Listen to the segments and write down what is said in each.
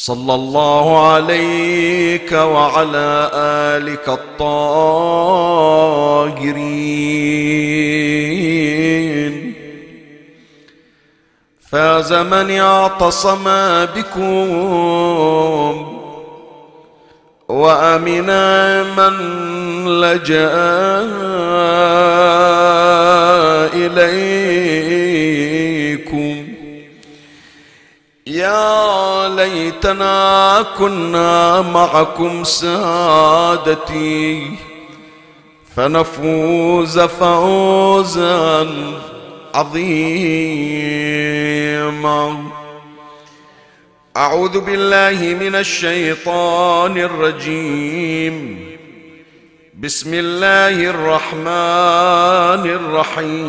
صلى الله عليك وعلى آلك الطاهرين. فاز من اعتصم بكم وأمنا من لجأ إليكم يا ليتنا كنا معكم سادتي فنفوز فوزا عظيما. أعوذ بالله من الشيطان الرجيم. بسم الله الرحمن الرحيم.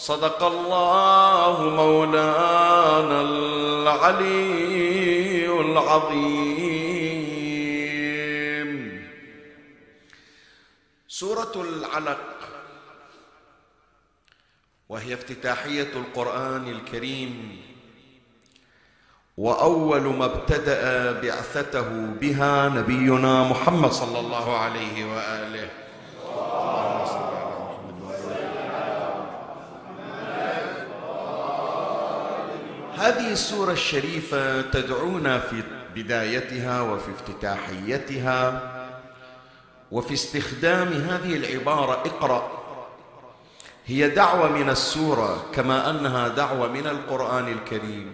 صدق الله مولانا العلي العظيم. سورة العلق وهي افتتاحية القرآن الكريم. وأول ما ابتدأ بعثته بها نبينا محمد صلى الله عليه وآله. هذه السورة الشريفة تدعونا في بدايتها وفي افتتاحيتها وفي استخدام هذه العبارة اقرأ. هي دعوة من السورة كما أنها دعوة من القرآن الكريم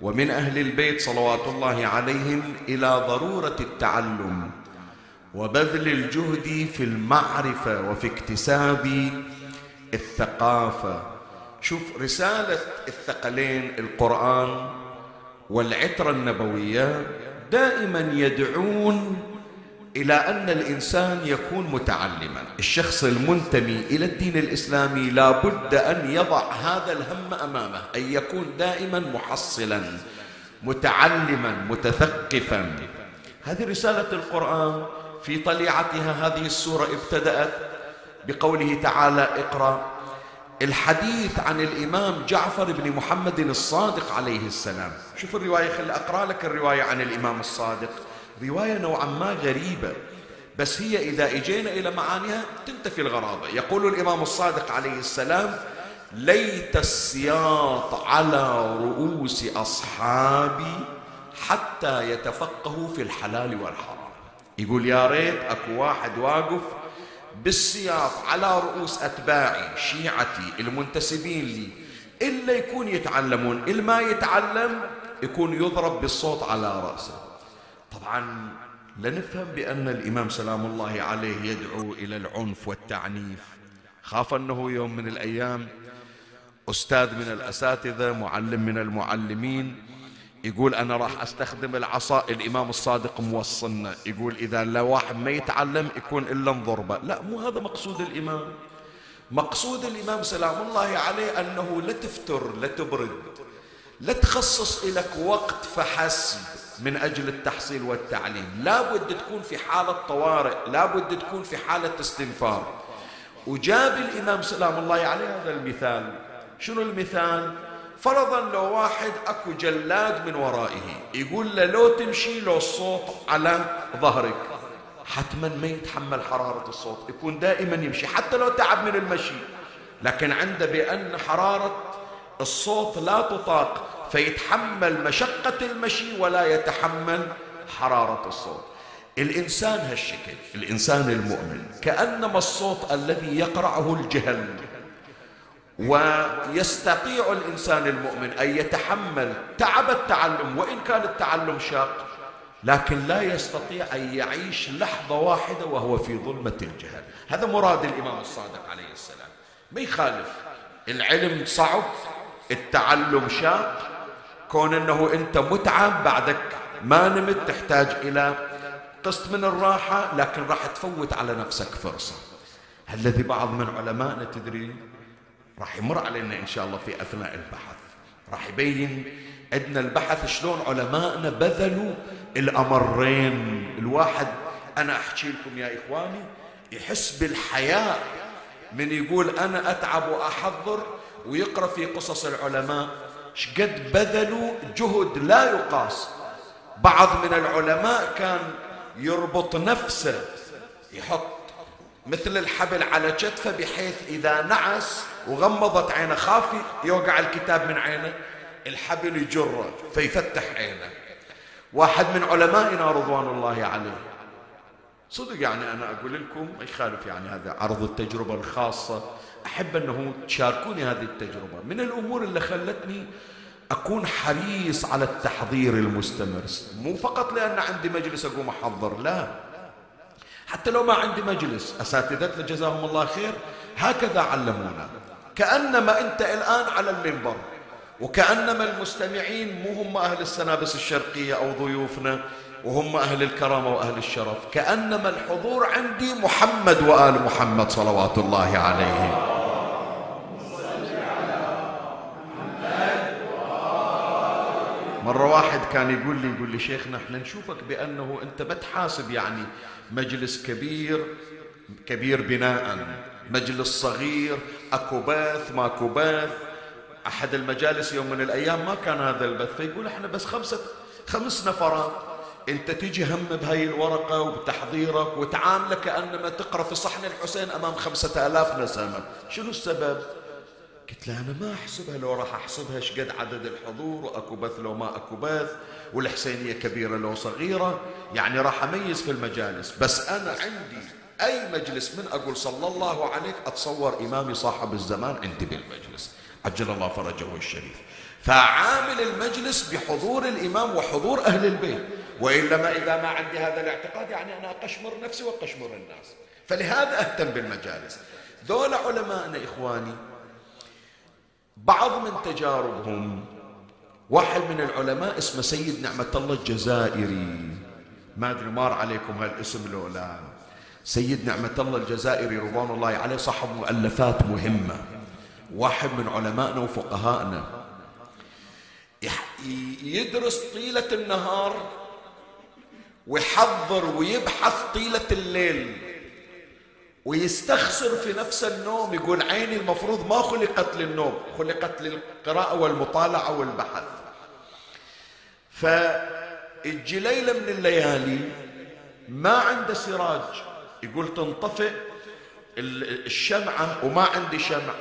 ومن أهل البيت صلوات الله عليهم إلى ضرورة التعلم وبذل الجهد في المعرفة وفي اكتساب الثقافة. شوف رسالة الثقلين القرآن والعترة النبوية دائما يدعون إلى أن الإنسان يكون متعلما. الشخص المنتمي إلى الدين الإسلامي لا بد أن يضع هذا الهم أمامه أن يكون دائما محصلا متعلما متثقفا. هذه رسالة القرآن في طليعتها هذه السورة ابتدأت بقوله تعالى اقرأ الحديث عن الإمام جعفر بن محمد الصادق عليه السلام. شوف الرواية خلي أقرأ لك الرواية عن الإمام الصادق. رواية نوعا ما غريبة بس هي إذا إجينا إلى معانيها تنتفي الغرابة. يقول الإمام الصادق عليه السلام ليت السياط على رؤوس أصحابي حتى يتفقهوا في الحلال والحرام. يقول يا ريت أكو واحد واقف بالسياط على رؤوس أتباعي شيعتي المنتسبين لي. إلا يكون يتعلمون إلا ما يتعلم يكون يضرب بالصوت على رأسه. طبعا لنفهم بأن الإمام سلام الله عليه يدعو إلى العنف والتعنيف. خاف أنه يوم من الأيام أستاذ من الأساتذة معلم من المعلمين يقول أنا راح أستخدم العصا الإمام الصادق موصلنا. يقول إذا لا واحد ما يتعلم يكون إلا انضربه لا مو هذا مقصود الإمام. مقصود الإمام سلام الله عليه أنه لا تفتر لا تبرد لا تخصص لك وقت فحسب من أجل التحصيل والتعليم. لا بد تكون في حالة طوارئ لا بد تكون في حالة استنفار. وجاب الإمام سلام الله عليه هذا المثال. شنو المثال؟ فرضا لو واحد اكو جلاد من ورائه يقول له لو تمشي لو الصوت على ظهرك حتما ما يتحمل حرارة الصوت يكون دائما يمشي حتى لو تعب من المشي. لكن عنده بأن حرارة الصوت لا تطاق فيتحمل مشقة المشي ولا يتحمل حرارة الصوت. الإنسان هالشكل الإنسان المؤمن كأنما الصوت الذي يقرعه الجهل. ويستطيع الإنسان المؤمن أن يتحمل تعب التعلم وإن كان التعلم شاق لكن لا يستطيع أن يعيش لحظة واحدة وهو في ظلمة الجهل. هذا مراد الإمام الصادق عليه السلام. ما يخالف؟ العلم صعب التعلم شاق كون أنه أنت متعب بعدك ما نمت تحتاج إلى قسط من الراحة لكن راح تفوت على نفسك فرصة. الذي بعض من علمائنا تدري راح يمر علينا إن شاء الله في أثناء البحث. راح يبين عندنا البحث شلون علمائنا بذلوا الأمرين. الواحد أنا أحكي لكم يا إخواني يحس بالحياء من يقول أنا أتعب وأحضر ويقرأ في قصص العلماء. شقد بذلوا جهد لا يقاس. بعض من العلماء كان يربط نفسه يحط مثل الحبل على كتفه بحيث إذا نعس وغمضت عينه خاف يوقع الكتاب من عينه الحبل يجره فيفتح عينه. واحد من علمائنا رضوان الله عليه. صدق يعني أنا أقول لكم ما يخالف يعني هذا عرض التجربة الخاصة. أحب أنه تشاركوني هذه التجربة. من الأمور اللي خلتني أكون حريص على التحضير المستمر. مو فقط لأن عندي مجلس أقوم أحضر لا. حتى لو ما عندي مجلس. أساتذتنا جزاهم الله خير. هكذا علمونا. كأنما أنت الآن على المنبر. وكأنما المستمعين مو هم أهل السنابس الشرقية أو ضيوفنا وهم أهل الكرامة وأهل الشرف. كأنما الحضور عندي محمد وآل محمد صلوات الله عليهم. مرة واحد كان يقول لي يقول لي شيخنا إحنا نشوفك بأنه أنت بتحاسب يعني مجلس كبير كبير بناء. مجلس صغير أكو بث ماكو بث أحد المجالس يوم من الأيام ما كان هذا البث فيقول إحنا بس خمسة خمس نفرات. أنت تجي هم بهاي الورقة وبتحضيرك وتعامله كانما تقرأ في صحن الحسين أمام خمسة آلاف نسمة. شنو السبب؟ قلت له أنا ما أحسبها لو راح أحسبها شقد عدد الحضور وأكو بث لو ما أكو بث والحسينية كبيرة لو صغيرة يعني راح أميز في المجالس. بس أنا عندي أي مجلس من أقول صلى الله عليك أتصور إمامي صاحب الزمان عندي بالمجلس. عجل الله فرجه الشريف. فعامل المجلس بحضور الإمام وحضور أهل البيت. وإلا ما إذا ما عندي هذا الاعتقاد يعني أنا أقشمر نفسي وأقشمر الناس. فلهذا أهتم بالمجالس. ذول علماءنا إخواني بعض من تجاربهم واحد من العلماء اسمه سيد نعمة الله الجزائري. ما أدري مار عليكم هالاسم لو لا. سيد نعمة الله الجزائري رضوان الله عليه صاحب مؤلفات مهمة. واحد من علمائنا وفقهائنا. يدرس طيلة النهار ويحضر ويبحث طيلة الليل ويستخسر في نفس النوم يقول عيني المفروض ما خلقت للنوم خلقت للقراءة والمطالعة والبحث. فالجي ليلة من الليالي ما عنده سراج. يقول تنطفئ الشمعة وما عندي شمع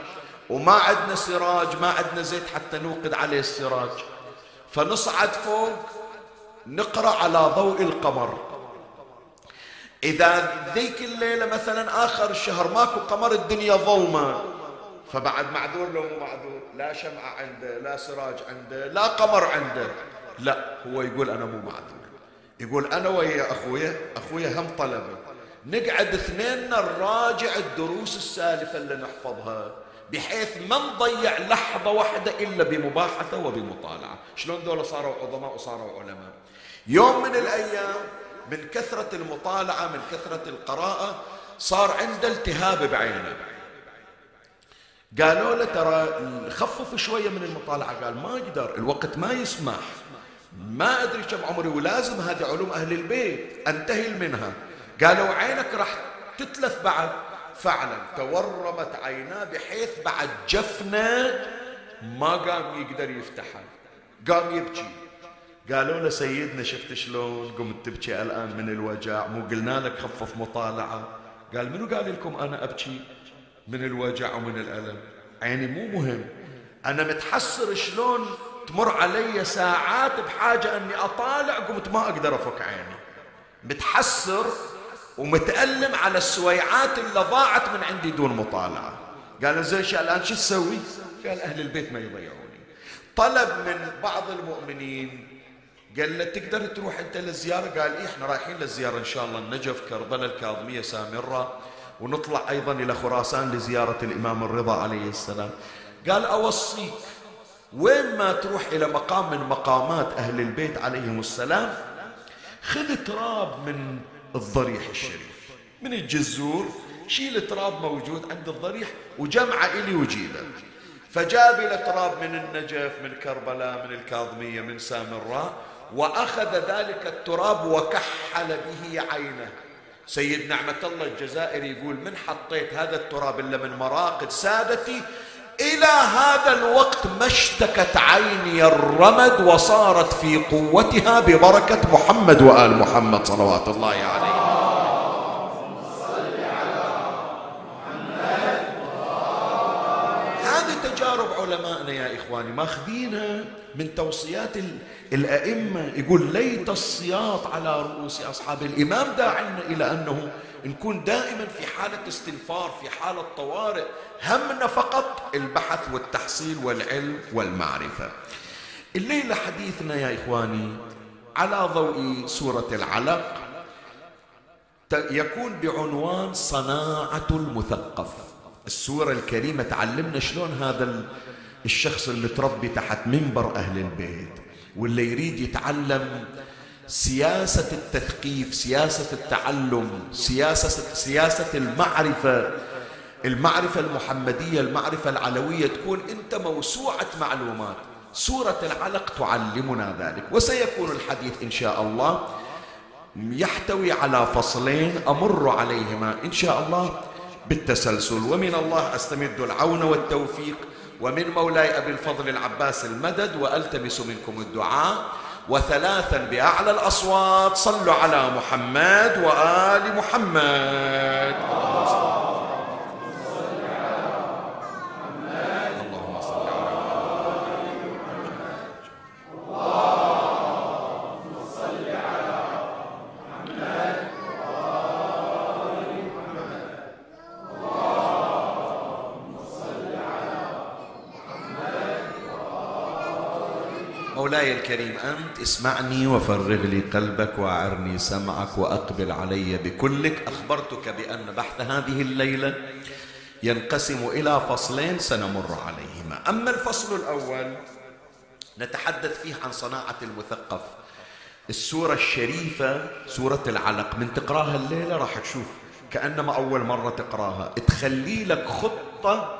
وما عندنا سراج ما عندنا زيت حتى نوقد عليه السراج. فنصعد فوق نقرأ على ضوء القمر. إذا ذيك الليلة مثلا آخر الشهر ماكو قمر الدنيا ظلمة فبعد معذور لو معذور لا شمعة عنده لا سراج عنده لا قمر عنده. لا هو يقول أنا مو معذور. يقول أنا ويا أخويا أخويا هم طلبه. نقعد اثنيننا نراجع الدروس السالفة اللي نحفظها بحيث ما نضيع لحظة واحدة إلا بمباحثة وبمطالعة. شلون ذولا صاروا عظماء وصاروا علماء؟ يوم من الأيام من كثرة المطالعة من كثرة القراءة صار عنده التهاب بعينه. قالوا له ترى خفف شوية من المطالعة. قال ما أقدر الوقت ما يسمح. ما أدري كم عمري ولازم هذه علوم أهل البيت أنتهي منها. قالوا عينك راح تتلف بعد. فعلا تورمت عيناه بحيث بعد جفنه ما قام يقدر يفتحها. قام يبكي. قالوا له سيدنا شفت شلون؟ قمت تبكي الآن من الوجع مو قلنا لك خفف مطالعة. قال منو قال لكم أنا أبكي؟ من الوجع ومن الألم. عيني مو مهم. أنا متحسر شلون تمر علي ساعات بحاجة أني أطالع قمت ما أقدر أفك عيني. متحسر ومتألم على السويعات اللي ضاعت من عندي دون مطالعة. قال زين الآن شو تسوي؟ قال أهل البيت ما يضيعوني. طلب من بعض المؤمنين قال له تقدر تروح أنت للزيارة؟ قال إيه إحنا رايحين للزيارة إن شاء الله. النجف كربلاء الكاظمية سامرة. ونطلع أيضا إلى خراسان لزيارة الإمام الرضا عليه السلام. قال أوصيك وين ما تروح إلى مقام من مقامات أهل البيت عليهم السلام خذ تراب من الضريح الشريف. من الجزور شيل تراب موجود عند الضريح وجمعه إلي وجيبه. فجاب له تراب من النجف من كربلاء من الكاظمية من سامراء وأخذ ذلك التراب وكحل به عينه. سيد نعمة الله الجزائري يقول من حطيت هذا التراب إلا من مراقد سادتي إلى هذا الوقت ما اشتكت عيني الرمد وصارت في قوتها ببركة محمد وآل محمد صلوات الله عليه. علمائنا يا إخواني ماخذينها من توصيات الأئمة. يقول ليت السياط على رؤوس أصحاب الإمام داعنا إلى أنه نكون دائما في حالة استنفار في حالة طوارئ همنا فقط البحث والتحصيل والعلم والمعرفة. الليلة حديثنا يا إخواني على ضوء سورة العلق يكون بعنوان صناعة المثقف. السورة الكريمة تعلمنا شلون هذا الشخص اللي تربي تحت منبر أهل البيت واللي يريد يتعلم سياسة التثقيف سياسة التعلم سياسة, سياسة المعرفة المعرفة المحمدية المعرفة العلوية تكون أنت موسوعة معلومات. سورة العلق تعلمنا ذلك وسيكون الحديث إن شاء الله يحتوي على فصلين أمر عليهما إن شاء الله بالتسلسل. ومن الله أستمد العون والتوفيق ومن مولاي أبي الفضل العباس المدد وألتمس منكم الدعاء. وثلاثا بأعلى الأصوات. صلوا على محمد وآل محمد. الكريم أنت اسمعني وفرغ لي قلبك وأعرني سمعك وأقبل علي بكلك. أخبرتك بأن بحث هذه الليلة ينقسم إلى فصلين سنمر عليهما. أما الفصل الأول نتحدث فيه عن صناعة المثقف. السورة الشريفة سورة العلق من تقراها الليلة راح تشوف كأنما أول مرة تقراها. تخلي لك خطة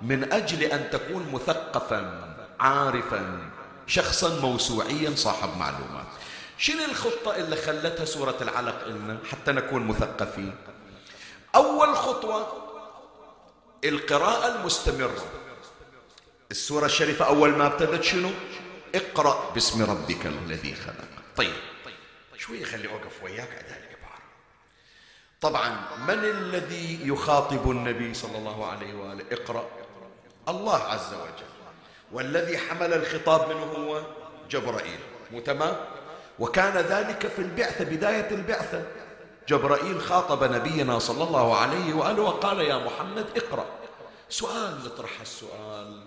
من أجل أن تكون مثقفا عارفا شخصا موسوعيا صاحب معلومات. شنو الخطة اللي خلتها سورة العلق إلنا حتى نكون مثقفين؟ أول خطوة القراءة المستمرة. السورة الشريفة أول ما ابتدت شنو؟ اقرأ باسم ربك الذي خلق. طيب شوية خلي أوقف وياك ذلك طبعا من الذي يخاطب النبي صلى الله عليه وآله؟ اقرأ. الله عز وجل. والذي حمل الخطاب منه هو جبرائيل. مو تمام؟ وكان ذلك في البعثة بداية البعثة. جبرائيل خاطب نبينا صلى الله عليه وآله وقال يا محمد اقرأ. سؤال نطرح السؤال.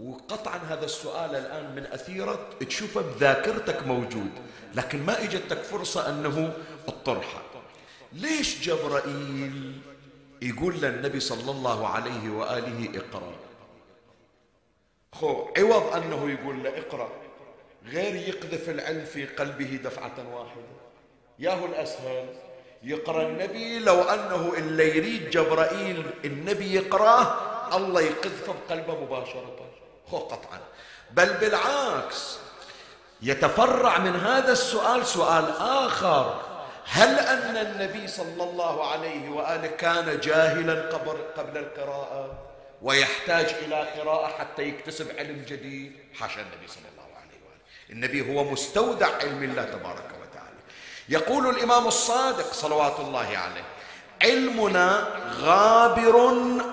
وقطعا هذا السؤال الآن من أثيرة تشوفه بذاكرتك موجود لكن ما إجتك فرصة أنه اطرحه ليش جبرائيل يقول للنبي صلى الله عليه وآله اقرأ خو عوض أنه يقول له اقرأ. غير يقذف العلم في قلبه دفعة واحدة. ياهو الأسهل. يقرأ النبي لو أنه اللي يريد جبرائيل النبي يقرأه الله يقذفه بقلبه مباشرة. هو قطعا. بل بالعكس يتفرع من هذا السؤال سؤال آخر. هل أن النبي صلى الله عليه وآله كان جاهلا قبل القراءة؟ ويحتاج إلى قراءة حتى يكتسب علم جديد. حاشا النبي صلى الله عليه وآله. النبي هو مستودع علم الله تبارك وتعالى. يقول الإمام الصادق صلوات الله عليه علمنا غابر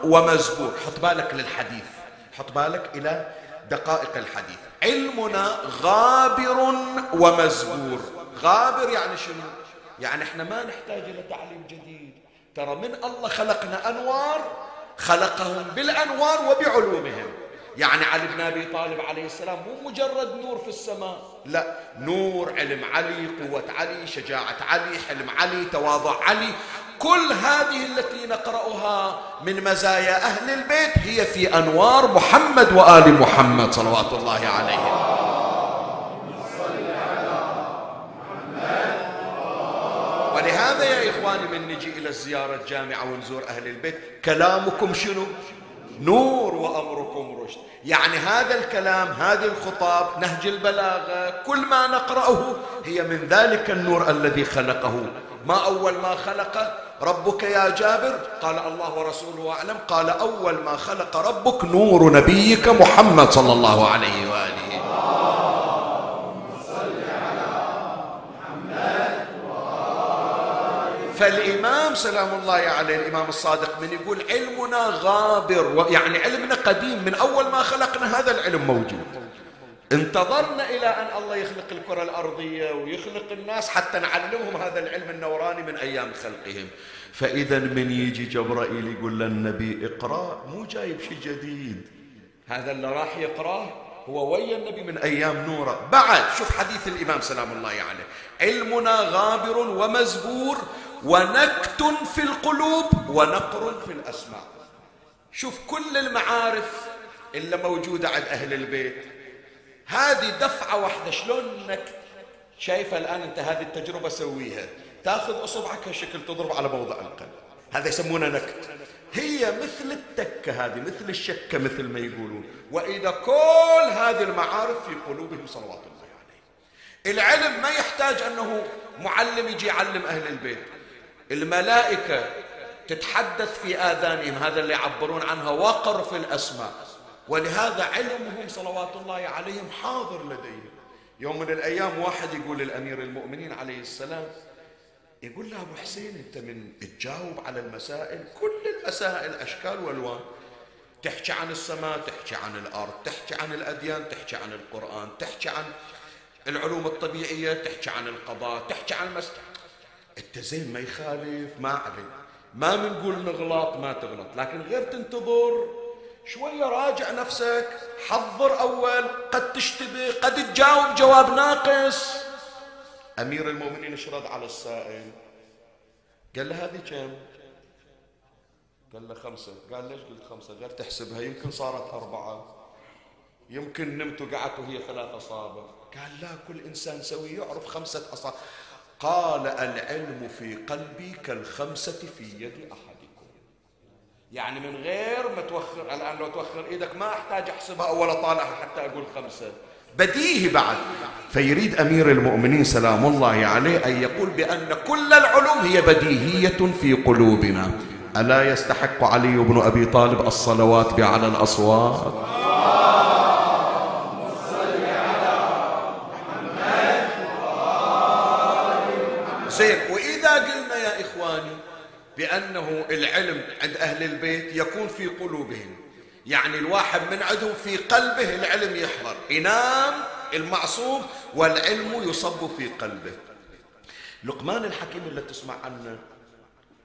ومزبور. حط بالك للحديث. حط بالك إلى دقائق الحديث. علمنا غابر ومزبور. غابر يعني شنو؟ يعني إحنا ما نحتاج إلى تعليم جديد. ترى من الله خلقنا أنوار خلقهم بالأنوار وبعلومهم. يعني علي بن أبي طالب عليه السلام مو مجرد نور في السماء. لا نور علم علي قوة علي شجاعة علي حلم علي تواضع علي. كل هذه التي نقرأها من مزايا أهل البيت هي في أنوار محمد وآل محمد صلوات الله عليهم. ولهذا يا إخواني من نجي إلى الزيارة الجامعة ونزور أهل البيت كلامكم شنو؟ نور وأمركم رشد. يعني هذا الكلام هذه الخطاب نهج البلاغة كل ما نقرأه هي من ذلك النور الذي خلقه. ما أول ما خلق ربك يا جابر. قال الله ورسوله أعلم. قال أول ما خلق ربك نور نبيك محمد صلى الله عليه وآله فالإمام سلام الله عليه الإمام الصادق من يقول علمنا غابر يعني علمنا قديم من أول ما خلقنا هذا العلم موجود. انتظرنا إلى أن الله يخلق الكرة الأرضية ويخلق الناس حتى نعلمهم هذا العلم النوراني من أيام خلقهم. فإذا من يجي جبرائيل يقول للنبي اقرأ مو جايب شيء جديد. هذا اللي راح يقرأه هو ويا النبي من أيام نوره. بعد شوف حديث الإمام سلام الله عليه. علمنا غابر ومزبور ونكت في القلوب ونقر في الأسماع شوف كل المعارف اللي موجودة عند أهل البيت. هذه دفعة واحدة شلون نكت؟ شايفة الآن أنت هذه التجربة سويها. تأخذ أصبعك هالشكل تضرب على موضع القلب. هذا يسمونه نكت. هي مثل التكة هذه مثل الشكة مثل ما يقولون. وإذا كل هذه المعارف في قلوبهم صلوات الله عليه العلم ما يحتاج أنه معلم يجي يعلم أهل البيت. الملائكة تتحدث في آذانهم هذا اللي يعبرون عنها وقر في الأسماء. ولهذا علمهم صلوات الله عليهم حاضر لديهم. يوم من الأيام واحد يقول للأمير المؤمنين عليه السلام يقول له أبو حسين أنت من تجاوب على المسائل كل المسائل أشكال وألوان. تحكي عن السماء تحكي عن الأرض تحكي عن الأديان تحكي عن القرآن تحكي عن العلوم الطبيعية تحكي عن القضاء تحكي عن المسائل انت زين ما يخالف ما عليه ما بنقول نغلط ما تغلط. لكن غير تنتظر شوية راجع نفسك حضر أول قد تشتبه قد تجاوب جواب ناقص. أمير المؤمنين اشرد على السائل. قال له هذه كم؟ قال له خمسة. قال ليش قلت خمسة؟ قال تحسبها. يمكن صارت أربعة. يمكن نمت وقعدت وهي ثلاث أصابع قال لا كل إنسان سوي يعرف خمسة أصابع. قال العلم في قلبي كالخمسة في يد أحدكم. يعني من غير ما توخر الآن لو توخر إيدك ما أحتاج أحسبها أول طالعها حتى أقول خمسة. بديهي بعد. فيريد أمير المؤمنين سلام الله عليه أن يقول بأن كل العلوم هي بديهية في قلوبنا. ألا يستحق علي بن أبي طالب الصلوات بأعلى الأصوات؟ زين. وإذا قلنا يا إخواني بأنه العلم عند أهل البيت يكون في قلوبهم يعني الواحد من عندهم في قلبه العلم يحضر. ينام المعصوم والعلم يصب في قلبه. لقمان الحكيم اللي تسمع عنه.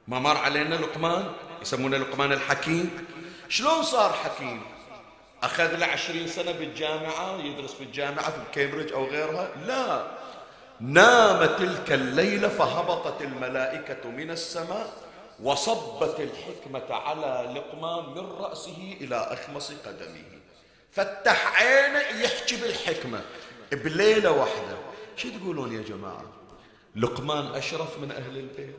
ما مر علينا لقمان؟ يسمونه لقمان الحكيم. شلون صار حكيم؟ أخذ له عشرين سنة بالجامعة يدرس في الجامعة في كامبريدج أو غيرها؟ لا. نام تلك الليلة فهبطت الملائكة من السماء وصبت الحكمة على لقمان من رأسه إلى أخمص قدمه. فتح عينه يحكي بالحكمة بليلة واحدة. شو تقولون يا جماعة؟ لقمان أشرف من أهل البيت.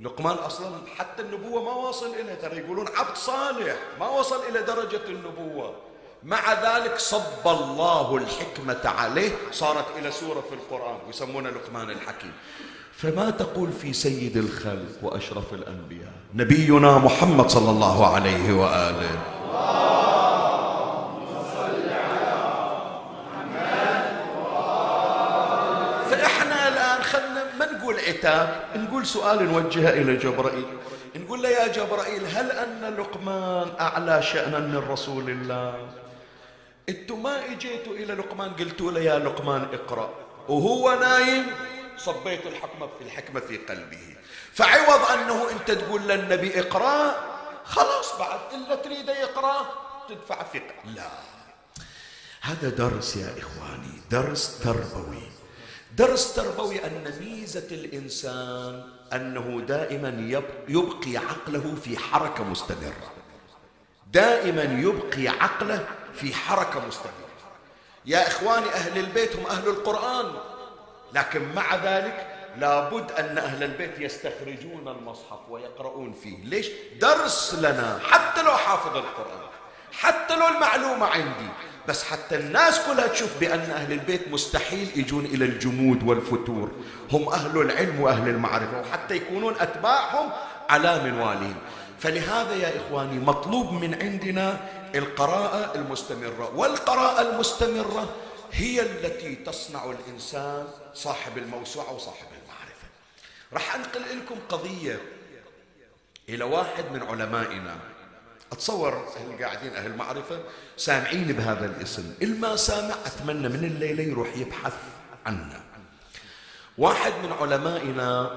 لقمان أصلا حتى النبوة ما واصل إليه ترى يقولون عبد صالح ما وصل إلى درجة النبوة. مع ذلك صب الله الحكمة عليه. صارت إلى سورة في القرآن ويسمونه لقمان الحكيم. فما تقول في سيد الخلق وأشرف الأنبياء؟ نبينا محمد صلى الله عليه وآله. فإحنا الآن خلنا ما نقول عتاب نقول سؤال نوجهه إلى جبرائيل. نقول له يا جبرائيل هل أن لقمان أعلى شأنا من رسول الله؟ أنتم ما اجيتوا إلى لقمان قلتوا له يا لقمان اقرأ. وهو نايم. صبيت الحكمة في الحكمة في قلبه. فعوض أنه أنت تقول للنبي اقرأ. خلاص بعد إلا تريد يقرأ تدفع فقه لا. هذا درس يا إخواني درس تربوي. درس تربوي أن ميزة الإنسان أنه دائما يبقي عقله في حركة مستمرة. دائما يبقي عقله في حركة مستمرة. يا إخواني أهل البيت هم أهل القرآن. لكن مع ذلك لابد أن أهل البيت يستخرجون المصحف ويقرؤون فيه. ليش؟ درس لنا حتى لو حافظ القرآن حتى لو المعلومة عندي. بس حتى الناس كلها تشوف بأن أهل البيت مستحيل يجون إلى الجمود والفتور. هم أهل العلم وأهل المعرفة وحتى يكونون أتباعهم على منوالهم. فلهذا يا إخواني مطلوب من عندنا القراءة المستمرة والقراءة المستمرة هي التي تصنع الإنسان صاحب الموسوعة وصاحب المعرفة. راح أنقل لكم قضية إلى واحد من علمائنا. أتصور اللي قاعدين أهل معرفة؟ سامعين بهذا الاسم. الما سامع أتمنى من الليلة يروح يبحث عنه. واحد من علمائنا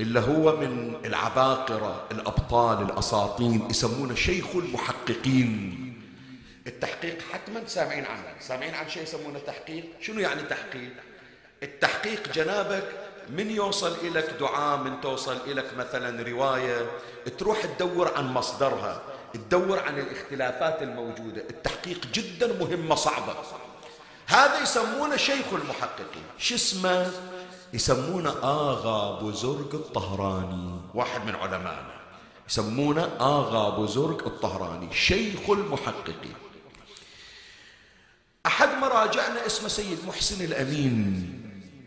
اللي هو من العباقرة الأبطال الأساطين يسمونه شيخ المحققين. التحقيق حتما سامعين عنه. سامعين عن شيء يسمونه تحقيق؟ شنو يعني تحقيق؟ التحقيق جنابك من يوصل إليك دعاء من توصل إليك مثلا رواية. تروح تدور عن مصدرها تدور عن الاختلافات الموجودة. التحقيق جدا مهمة صعبة. هذا يسمونه شيخ المحققين. شو اسمه؟ يسمونه آغا بزرق الطهراني. واحد من علمائنا. يسمونه آغا بزرق الطهراني شيخ المحققين أحد مراجعنا اسمه سيد محسن الأمين.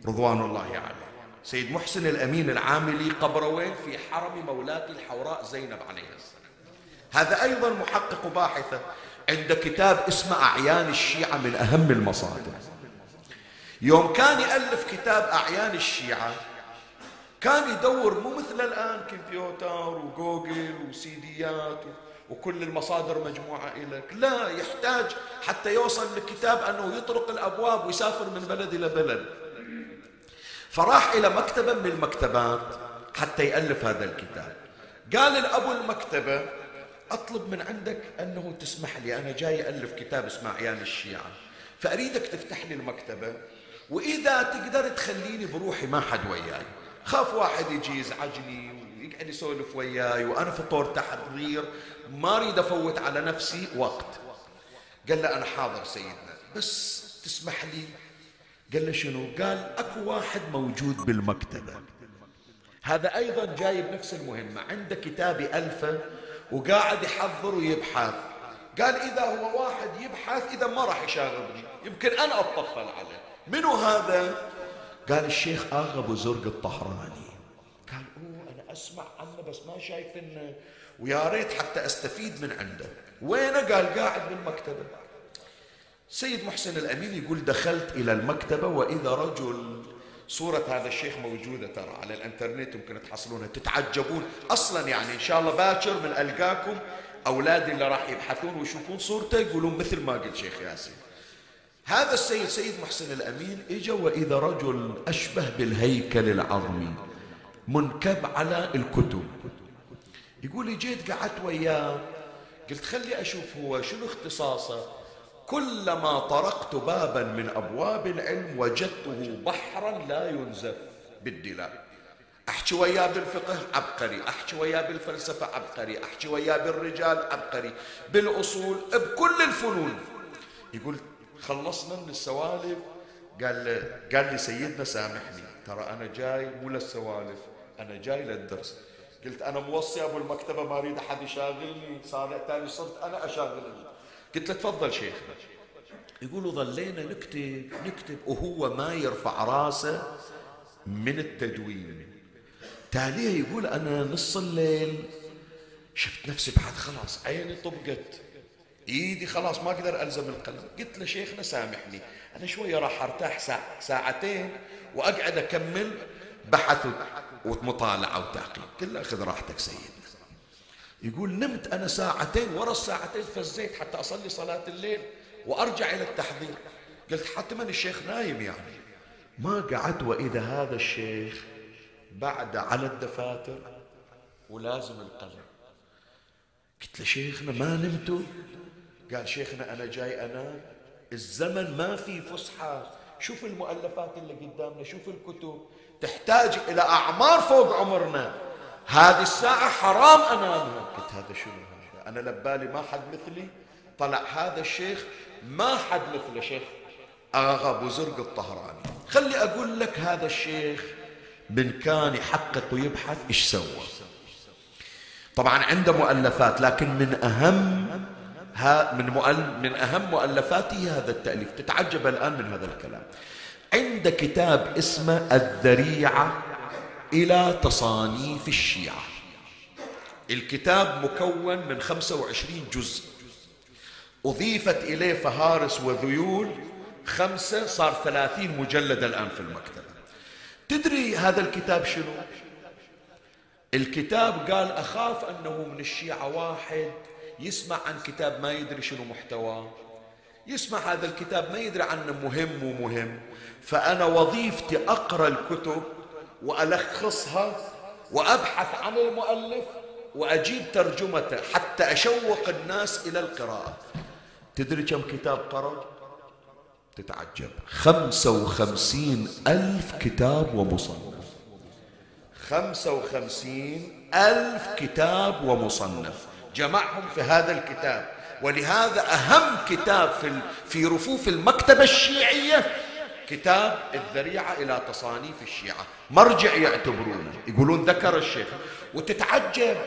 رضوان الله عليه. سيد محسن الأمين العاملي قبره وين في حرم مولاة الحوراء زينب عليه السلام. هذا أيضا محقق باحثة عند كتاب اسمه أعيان الشيعة من أهم المصادر. يوم كان يألف كتاب أعيان الشيعة كان يدور مو مثل الآن كمبيوتر وجوجل وسيديات وكل المصادر مجموعة إليك لا يحتاج حتى يوصل لكتاب أنه يطرق الأبواب ويسافر من بلد إلى بلد. فراح إلى مكتبة من المكتبات حتى يألف هذا الكتاب. قال الأبو المكتبة أطلب من عندك أنه تسمح لي أنا جاي ألف كتاب اسمه عيان الشيعة فأريدك تفتح لي المكتبة. وإذا تقدر تخليني بروحي ما حد وياي. خاف واحد يجي يزعجني ويقعد يسولف وياي وأنا في طور تحضير ما أريد أفوت على نفسي وقت. قال له أنا حاضر سيدنا. بس تسمح لي؟ قال له شنو؟ قال أكو واحد موجود بالمكتبة. هذا أيضا جاي بنفس المهمة. عنده كتاب ألفة وقاعد يحضر ويبحث. قال إذا هو واحد يبحث إذا ما راح يشاغبني. يمكن أنا أتطفل عليه. منو هذا؟ قال الشيخ آغا أبو زرق الطهراني قال أوه أنا أسمع عنه بس ما شايف إنه ويا ريت حتى أستفيد من عنده. وينه؟ قال قاعد بالمكتبة. سيد محسن الأمين يقول دخلت إلى المكتبة وإذا رجل صورة هذا الشيخ موجودة ترى على الإنترنت يمكن تحصلونها تتعجبون. أصلا يعني إن شاء الله باكر من ألقاكم أولادي اللي راح يبحثون ويشوفون صورته يقولون مثل ما قلت شيخ ياسين. هذا السيد سيد محسن الأمين إجا وإذا رجل أشبه بالهيكل العظمي منكب على الكتب. يقول جيت قعدت وياه قلت خلي أشوف هو شنو اختصاصه. كلما طرقت بابا من أبواب العلم وجدته بحرا لا ينزف بالدلاء. أحكي وياه بالفقه عبقري أحكي وياه بالفلسفة عبقري أحكي وياه بالرجال عبقري بالأصول بكل الفنون. يقول خلصنا من السوالف. قال قال لي سيدنا سامحني ترى أنا جاي مو للسوالف أنا جاي للدرس. قلت أنا موصي أبو المكتبة ما أريد أحد يشاغلني صار تاني صرت أنا أشاغل قلت له تفضل شيخنا. يقولوا ظلينا نكتب نكتب وهو ما يرفع راسه من التدوين. تاليه يقول أنا نص الليل شفت نفسي بعد خلاص عيني طبقت. إيدي خلاص ما أقدر ألزم القلم. قلت له شيخنا سامحني أنا شوية راح أرتاح ساعة ساعتين وأقعد أكمل بحث ومطالعة وتحقيق قلت له خذ راحتك سيدنا. يقول نمت أنا ساعتين ورا الساعتين فزيت حتى أصلي صلاة الليل وأرجع إلى التحضير. قلت حتما الشيخ نايم يعني. ما قعدت وإذا هذا الشيخ بعد على الدفاتر ولازم القلم. قلت له شيخنا ما نمتوا قال شيخنا أنا جاي أنام الزمن ما في فسحة شوف المؤلفات اللي قدامنا شوف الكتب. تحتاج إلى أعمار فوق عمرنا. هذه الساعة حرام أنامها قلت هذا شنو أنا لبالي ما حد مثلي. طلع هذا الشيخ ما حد مثله شيخ. آغا أبو زرق الطهراني. خلي أقول لك هذا الشيخ من كان يحقق ويبحث إيش سوى. طبعا عنده مؤلفات لكن من أهم من من أهم مؤلفاته هذا التأليف. تتعجب الآن من هذا الكلام. عند كتاب اسمه الذريعة إلى تصانيف الشيعة. الكتاب مكون من 25 جزء. أضيفت إليه فهارس وذيول خمسة صار ثلاثين مجلد الآن في المكتبة. تدري هذا الكتاب شنو؟ الكتاب قال أخاف أنه من الشيعة واحد يسمع عن كتاب ما يدري شنو محتواه يسمع هذا الكتاب ما يدري عنه مهم ومهم فأنا وظيفتي أقرأ الكتب وألخصها وأبحث عن المؤلف وأجيب ترجمته حتى أشوق الناس إلى القراءة. تدري كم كتاب قرأ؟ تتعجب. خمسة وخمسين ألف كتاب ومصنف. خمسة وخمسين ألف كتاب ومصنف. جمعهم في هذا الكتاب. ولهذا أهم كتاب في, في رفوف المكتبة الشيعية كتاب الذريعة إلى تصانيف الشيعة. مرجع يعتبرونه. يقولون ذكر الشيخ. وتتعجب.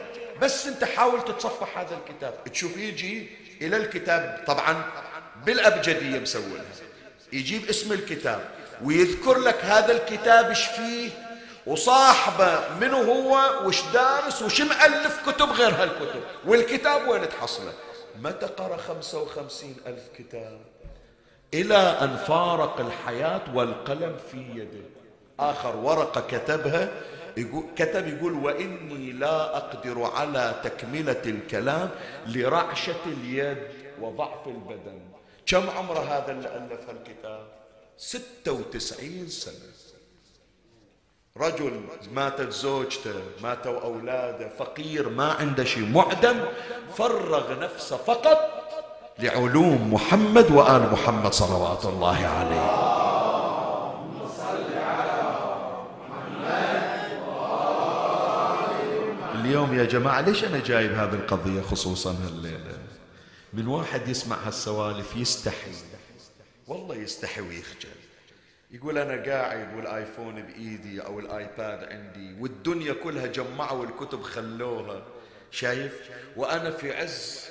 بس أنت حاول تتصفح هذا الكتاب. تشوف يجي إلى الكتاب. طبعا بالأبجدية مسوينها. يجيب اسم الكتاب. ويذكر لك هذا الكتاب إيش فيه. وصاحبه منو هو وش دارس وش مؤلف كتب غير هالكتب؟ والكتاب وين تحصله؟ متى قرأ خمسة وخمسين ألف كتاب؟ إلى أن فارق الحياة والقلم في يده. آخر ورقة كتبها يقول كتب يقول وإني لا أقدر على تكملة الكلام لرعشة اليد وضعف البدن. كم عمر هذا اللي ألف الكتاب ستة وتسعين سنة. رجل ماتت زوجته ماتوا أولاده فقير ما عنده شيء معدم فرغ نفسه فقط لعلوم محمد وآل محمد صلوات الله عليه. اليوم يا جماعة ليش أنا جايب هذه القضية خصوصا هالليلة؟ من واحد يسمع هالسوالف يستحي. والله يستحي ويخجل. يقول أنا قاعد والآيفون بإيدي أو الآيباد عندي والدنيا كلها جمعوا الكتب خلوها شايف؟ وأنا في عز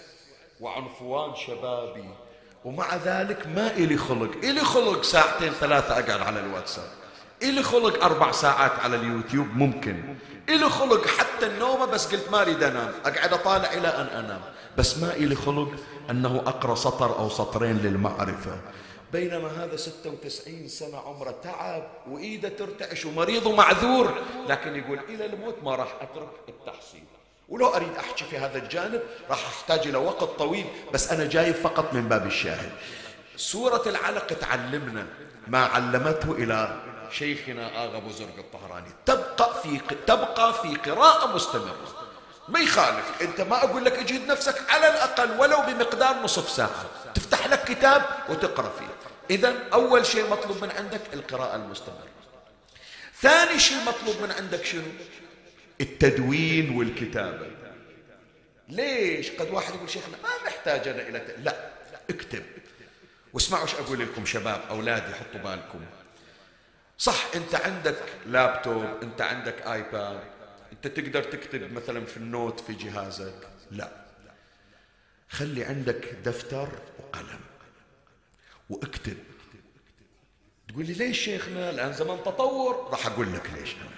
وعنفوان شبابي ومع ذلك ما إلي خلق. إلي خلق ساعتين ثلاثة أقعد على الواتساب. إلي خلق أربع ساعات على اليوتيوب ممكن. إلي خلق حتى النوم بس قلت ما أريد أنام. أقعد أطالع إلى أن أنام. بس ما إلي خلق أنه أقرأ سطر أو سطرين للمعرفة. بينما هذا ستة وتسعين سنة عمره تعب وإيده ترتعش ومريض ومعذور لكن يقول إلى الموت ما راح أترك التحصيل. ولو أريد أحكي في هذا الجانب راح أحتاج إلى وقت طويل بس أنا جاي فقط من باب الشاهد. سورة العلق تعلمنا ما علمته إلى شيخنا آغا أبو زرق الطهراني. تبقى في تبقى في قراءة مستمرة. ما يخالف أنت ما أقول لك اجهد نفسك على الأقل ولو بمقدار نصف ساعة. تفتح لك كتاب وتقرأ فيه. إذا أول شيء مطلوب من عندك القراءة المستمرة. ثاني شيء مطلوب من عندك شنو؟ التدوين والكتابة. ليش؟ قد واحد يقول شيخنا ما محتاج أنا إلى لا اكتب. واسمعوا إيش أقول لكم شباب أولادي حطوا بالكم. صح أنت عندك لابتوب أنت عندك آيباد أنت تقدر تكتب مثلا في النوت في جهازك. لا. خلي عندك دفتر وقلم. واكتب. تقول لي ليش شيخنا؟ الان زمن تطور. راح أقول لك ليش أنا.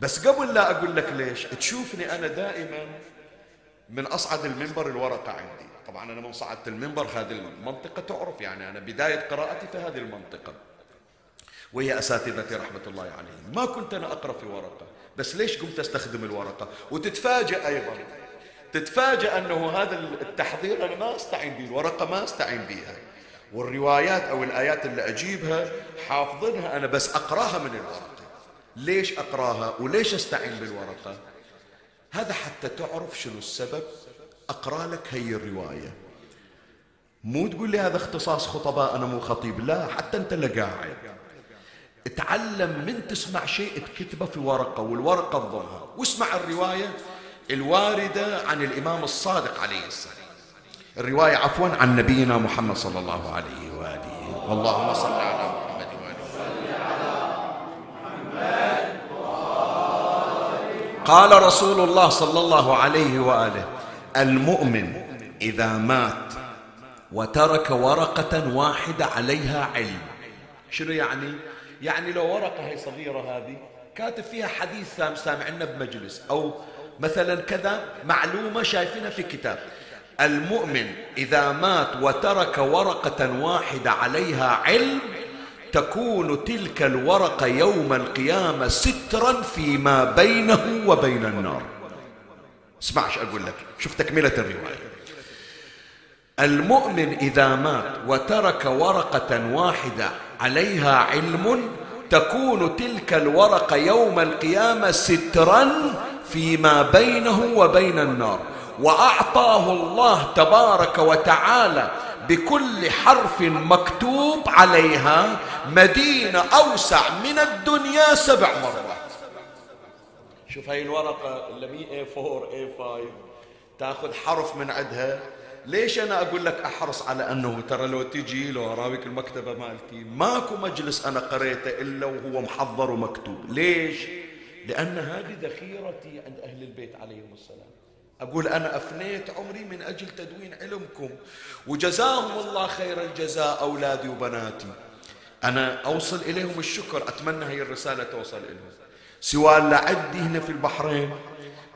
بس قبل لا أقول لك ليش تشوفني أنا دائما من أصعد المنبر الورقة عندي. طبعا أنا من صعدت المنبر هذه المنطقة تعرف يعني. أنا بداية قراءتي في هذه المنطقة. وهي أساتذتي رحمة الله عليهم. ما كنت أنا أقرأ في ورقة. بس ليش قمت أستخدم الورقة؟ وتتفاجأ أيضا. تتفاجأ أنه هذا التحضير أنا ما أستعين به. الورقة ما أستعين بها. والروايات أو الآيات اللي أجيبها حافظنها أنا بس أقراها من الورقة. ليش أقراها وليش أستعين بالورقة؟ هذا حتى تعرف شنو السبب. أقرأ لك هي الرواية. مو تقول لي هذا اختصاص خطباء أنا مو خطيب. لا حتى أنت اللي قاعد. اتعلم من تسمع شيء تكتبه في ورقة والورقة تضمها واسمع الرواية الواردة عن الإمام الصادق عليه السلام. الرواية عفوا عن نبينا محمد صلى الله عليه وآله. واللهم صل على محمد وآله. قال رسول الله صلى الله عليه وآله المؤمن إذا مات وترك ورقة واحدة عليها علم. شنو يعني؟ يعني لو ورقة هي صغيرة هذه كاتب فيها حديث سامعنا بمجلس. أو مثلا كذا معلومة شايفينها في كتاب. المؤمن إذا مات وترك ورقة واحدة عليها علم تكون تلك الورقة يوم القيامة سترا فيما بينه وبين النار. اسمعش أقول لك؟ شوف تكملة الرواية. المؤمن إذا مات وترك ورقة واحدة عليها علم تكون تلك الورقة يوم القيامة سترا فيما بينه وبين النار. وأعطاه الله تبارك وتعالى بكل حرف مكتوب عليها مدينة أوسع من الدنيا سبع مرات. شوف هاي الورقة اللي مي A4 A5 تاخذ حرف من عندها. ليش أنا أقول لك أحرص على أنه ترى لو تجي لو أراويك المكتبة مالتي ماكو مجلس أنا قريته إلا وهو محضر ومكتوب. ليش؟ لأن هذه ذخيرتي عند أهل البيت عليهم السلام. أقول أنا أفنيت عمري من أجل تدوين علمكم. وجزاهم الله خير الجزاء أولادي وبناتي. أنا أوصل إليهم الشكر أتمنى هي الرسالة توصل إليهم. سواء لعدي هنا في البحرين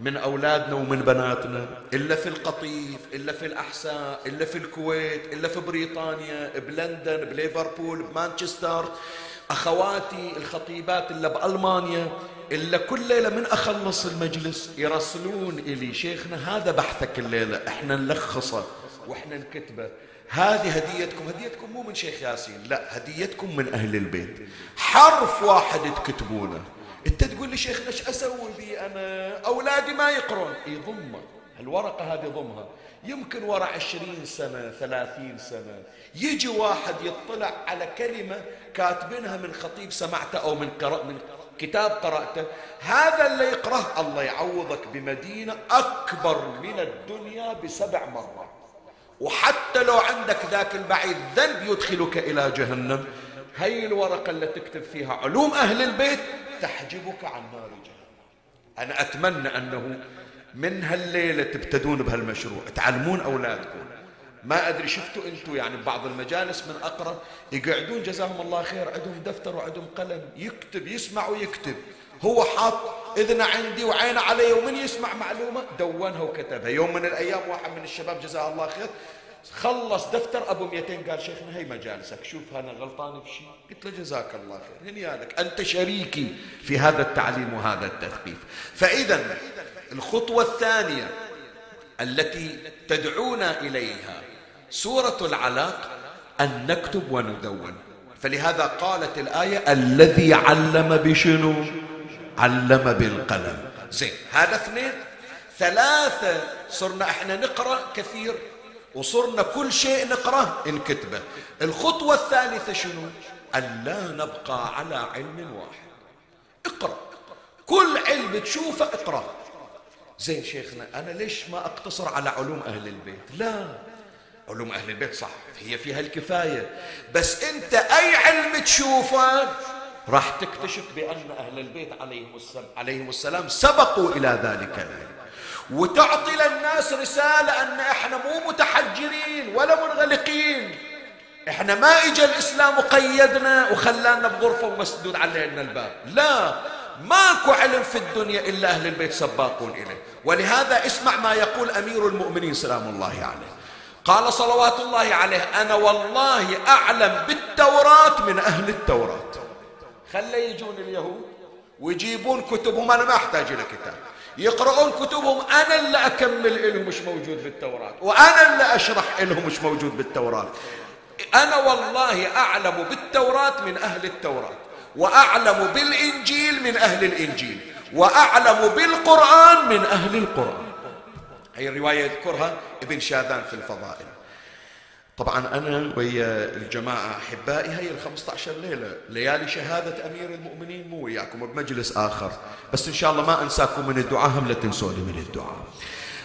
من أولادنا ومن بناتنا إلا في القطيف إلا في الأحساء إلا في الكويت إلا في بريطانيا بلندن بليفربول بمانشستر. أخواتي الخطيبات إلا بألمانيا إلا كل ليلة من أخلص المجلس يرسلون إلي. شيخنا هذا بحثك الليلة. إحنا نلخصه وإحنا نكتبه. هذه هديتكم. هديتكم مو من شيخ ياسين لا هديتكم من أهل البيت. حرف واحد تكتبونه. أنت تقول لي شيخنا إيش أسوي بي أنا؟ أولادي ما يقرون. إي ضمة. الورقة هذه ضمها. يمكن ورا عشرين سنة ثلاثين سنة. يجي واحد يطلع على كلمة كاتبينها من خطيب سمعته أو من, قرأ من كتاب قرأته هذا اللي يقرأه الله يعوضك بمدينة أكبر من الدنيا بسبع مرات. وحتى لو عندك ذاك البعيد ذنب يدخلك إلى جهنم. هي الورقة اللي تكتب فيها علوم أهل البيت تحجبك عن نار جهنم. أنا أتمنى أنه من هالليلة تبتدون بهالمشروع. تعلمون أولادكم. ما أدري شفتوا أنتم يعني بعض المجالس من أقرأ يقعدون جزاهم الله خير عندهم دفتر وعندهم قلم يكتب يسمع ويكتب. هو حاط إذن عندي وعينه علي ومن يسمع معلومة؟ دونها وكتبها. يوم من الأيام واحد من الشباب جزاه الله خير خلص دفتر أبو 200 قال شيخنا هي مجالسك؟ شوف أنا غلطان بشيء قلت له جزاك الله خير. هنيالك أنت شريكي في هذا التعليم وهذا التثقيف. فإذا الخطوة الثانية التي تدعونا إليها سورة العلاق أن نكتب وندون. فلهذا قالت الآية الذي علم بشنو؟ علم بالقلم. زين هذا اثنين. ثلاثة صرنا إحنا نقرأ كثير وصرنا كل شيء نقرأه نكتبه الخطوة الثالثة شنو؟ أن لا نبقى على علم واحد. اقرأ. كل علم تشوفه اقرأ. زين شيخنا أنا ليش ما أقتصر على علوم أهل البيت؟ لا. علوم أهل البيت صح هي فيها الكفاية. بس أنت أي علم تشوفه راح تكتشف بأن أهل البيت عليهم السلام, عليهم السلام سبقوا إلى ذلك. وتعطي للناس رسالة أن إحنا مو متحجرين ولا منغلقين. إحنا ما اجى الإسلام وقيدنا وخلانا بغرفة ومسدود علينا الباب. لا ماكو علم في الدنيا إلا أهل البيت سباقون إليه. ولهذا اسمع ما يقول أمير المؤمنين سلام الله عليه. قال صلوات الله عليه أنا والله أعلم بالتوراة من أهل التوراة. خلي يجون اليهود ويجيبون كتبهم أنا ما أحتاج إلى كتاب. يقرؤون كتبهم أنا اللي أكمل لهم مش موجود بالتوراة وأنا اللي أشرح لهم مش موجود بالتوراة. أنا والله أعلم بالتوراة من أهل التوراة وأعلم بالإنجيل من أهل الإنجيل وأعلم بالقرآن من أهل القرآن. هي الرواية يذكرها ابن شاذان في الفضائل. طبعا أنا ويا الجماعة أحبائي هي ال 15 ليلة ليالي شهادة أمير المؤمنين مو وياكم بمجلس آخر. بس إن شاء الله ما أنساكم من الدعاء هم لا تنسوني من الدعاء.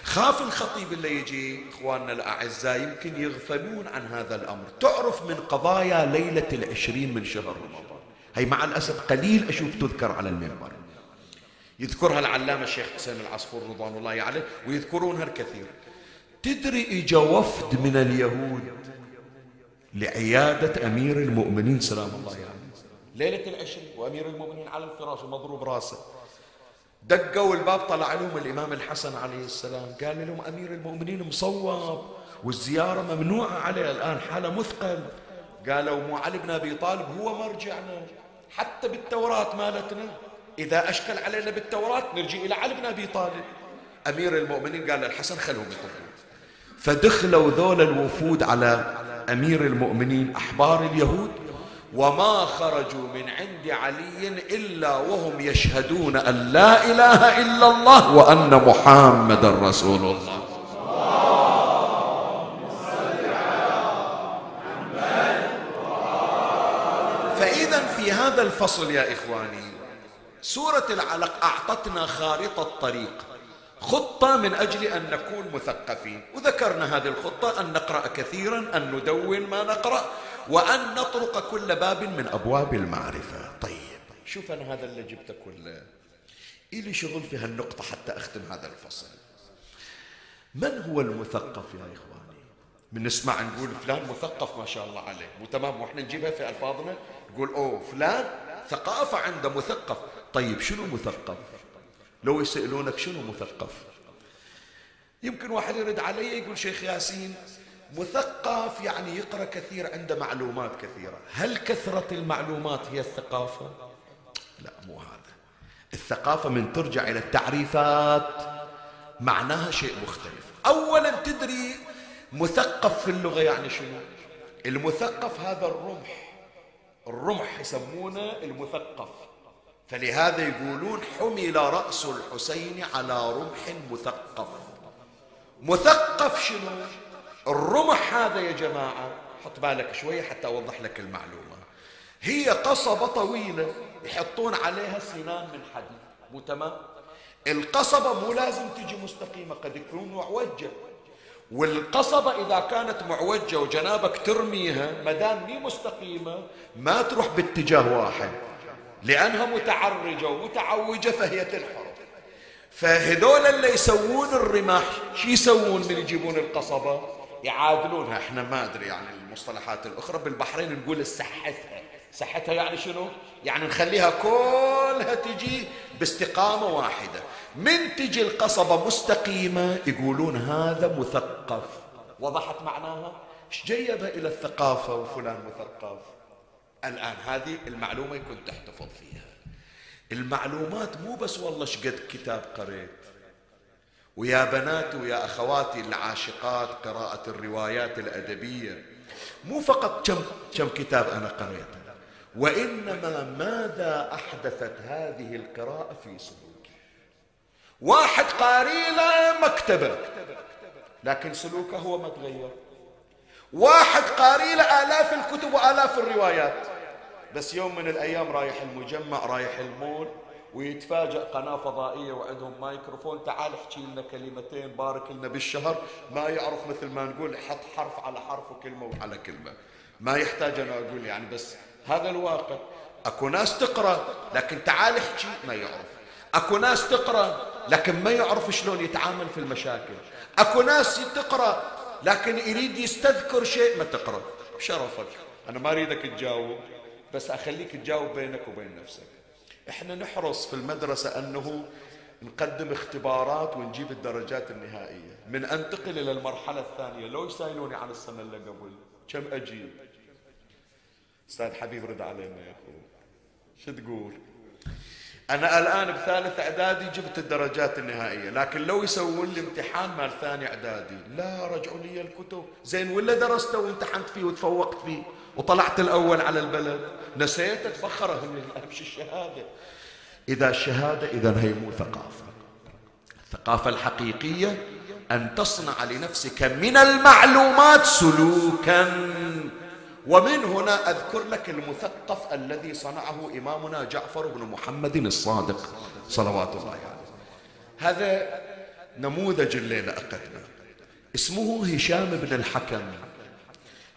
خاف الخطيب اللي يجي إخواننا الأعزاء يمكن يغفلون عن هذا الأمر. تعرف من قضايا ليلة العشرين من شهر رمضان. هي مع الأسف قليل أشوف تذكر على المنبر. يذكرها العلامة الشيخ حسين العصفور رضوان الله عليه ويذكرونها الكثير. تدري إجا وفد من اليهود لعيادة أمير المؤمنين سلام الله عليه. يعني. ليلة العشرين وأمير المؤمنين على الفراش ومضروب راسه. دقوا الباب طلع لهم الإمام الحسن عليه السلام. قال لهم أمير المؤمنين مصوب والزيارة ممنوعة عليه الآن حالة مثقل. قالوا مو علي بن أبي طالب هو مرجعنا. حتى بالتوراة مالتنا. إذا أشكل علينا بالتوراة نرجع إلى علي بن أبي طالب. أمير المؤمنين قال للحسن خلهم يطلعون فدخلوا ذول الوفود على أمير المؤمنين أحبار اليهود وما خرجوا من عند علي إلا وهم يشهدون أن لا إله إلا الله وأن محمد رسول الله. فإذا في هذا الفصل يا إخواني سورة العلق أعطتنا خارطة طريق خطة من أجل أن نكون مثقفين. وذكرنا هذه الخطة أن نقرأ كثيرا أن ندون ما نقرأ وأن نطرق كل باب من أبواب المعرفة. طيب شوف أنا هذا اللي جبته كله. إلي شغل في هالنقطة حتى أختم هذا الفصل. من هو المثقف يا إخواني؟ من نسمع نقول فلان مثقف ما شاء الله عليه. مو تمام؟ وإحنا نجيبها في ألفاظنا. نقول أوه فلان ثقافة عنده مثقف. طيب شنو مثقف؟ لو يسألونك شنو مثقف؟ يمكن واحد يرد علي يقول شيخ ياسين مثقف يعني يقرأ كثير عنده معلومات كثيرة. هل كثرة المعلومات هي الثقافة؟ لا مو هذا. الثقافة من ترجع إلى التعريفات معناها شيء مختلف. أولا تدري مثقف في اللغة يعني شنو؟ المثقف هذا الرمح. الرمح يسمونه المثقف. فلهذا يقولون حمل رأس الحسين على رمح مثقف. مثقف شنو؟ الرمح هذا يا جماعة حط بالك شوية حتى أوضح لك المعلومة. هي قصبة طويلة يحطون عليها سنان من حديد. مو تمام؟ القصبة مو لازم تجي مستقيمة قد يكون معوجة. والقصبة إذا كانت معوجة وجنابك ترميها مدام مي مستقيمة ما تروح باتجاه واحد. لأنها متعرجة ومتعوجة فهي تنحرف. فهذول اللي يسوون الرماح شو يسوون من يجيبون القصبة؟ يعادلونها. إحنا ما أدري يعني المصطلحات الأخرى بالبحرين نقول سحتها. سحتها يعني شنو؟ يعني نخليها كلها تجي باستقامة واحدة. من تجي القصبة مستقيمة؟ يقولون هذا مثقف. وضحت معناها؟ إيش جيبها إلى الثقافة وفلان مثقف؟ الآن هذه المعلومة يكون تحتفظ فيها. المعلومات مو بس والله شقد كتاب قريت. ويا بناتي ويا أخواتي العاشقات قراءة الروايات الأدبية مو فقط كم, كم كتاب أنا قريته. وإنما ماذا أحدثت هذه القراءة في سلوكي؟ واحد قاري له مكتبة لكن سلوكه هو ما تغير واحد قاري له آلاف الكتب وآلاف الروايات. بس يوم من الأيام رايح المجمع رايح المول ويتفاجأ قناة فضائية وعندهم مايكروفون. تعال احكي لنا كلمتين بارك لنا بالشهر. ما يعرف مثل ما نقول حط حرف على حرف وكلمة وعلى كلمة. ما يحتاج أنا أقول يعني بس هذا الواقع. أكو ناس تقرأ لكن تعال احكي ما يعرف. أكو ناس تقرأ لكن ما يعرف شلون يتعامل في المشاكل. أكو ناس تقرأ لكن يريد يستذكر شيء ما تقرأ. بشرفك. أنا ما أريدك تجاوب. بس أخليك تجاوب بينك وبين نفسك. إحنا نحرص في المدرسة أنه نقدم اختبارات ونجيب الدرجات النهائية. من أنتقل إلى المرحلة الثانية. لو يسألوني عن السنة اللي قبل كم أجيب؟ أستاذ حبيب رد علينا يا أخوي. شو تقول؟ أنا الآن بثالث إعدادي جبت الدرجات النهائية لكن لو يسوون لي امتحان مال ثاني إعدادي لا رجعوا لي الكتب. زين ولا درسته وامتحنت فيه وتفوقت فيه؟ وطلعت الأول على البلد. نسيت تفخر أمشي الشهادة. إذا الشهادة إذا هي مو ثقافة. الثقافة الحقيقية أن تصنع لنفسك من المعلومات سلوكا. ومن هنا أذكر لك المثقف الذي صنعه إمامنا جعفر بن محمد الصادق صلوات الله عليه. هذا نموذج الليلة أقدمه. اسمه هشام بن الحكم.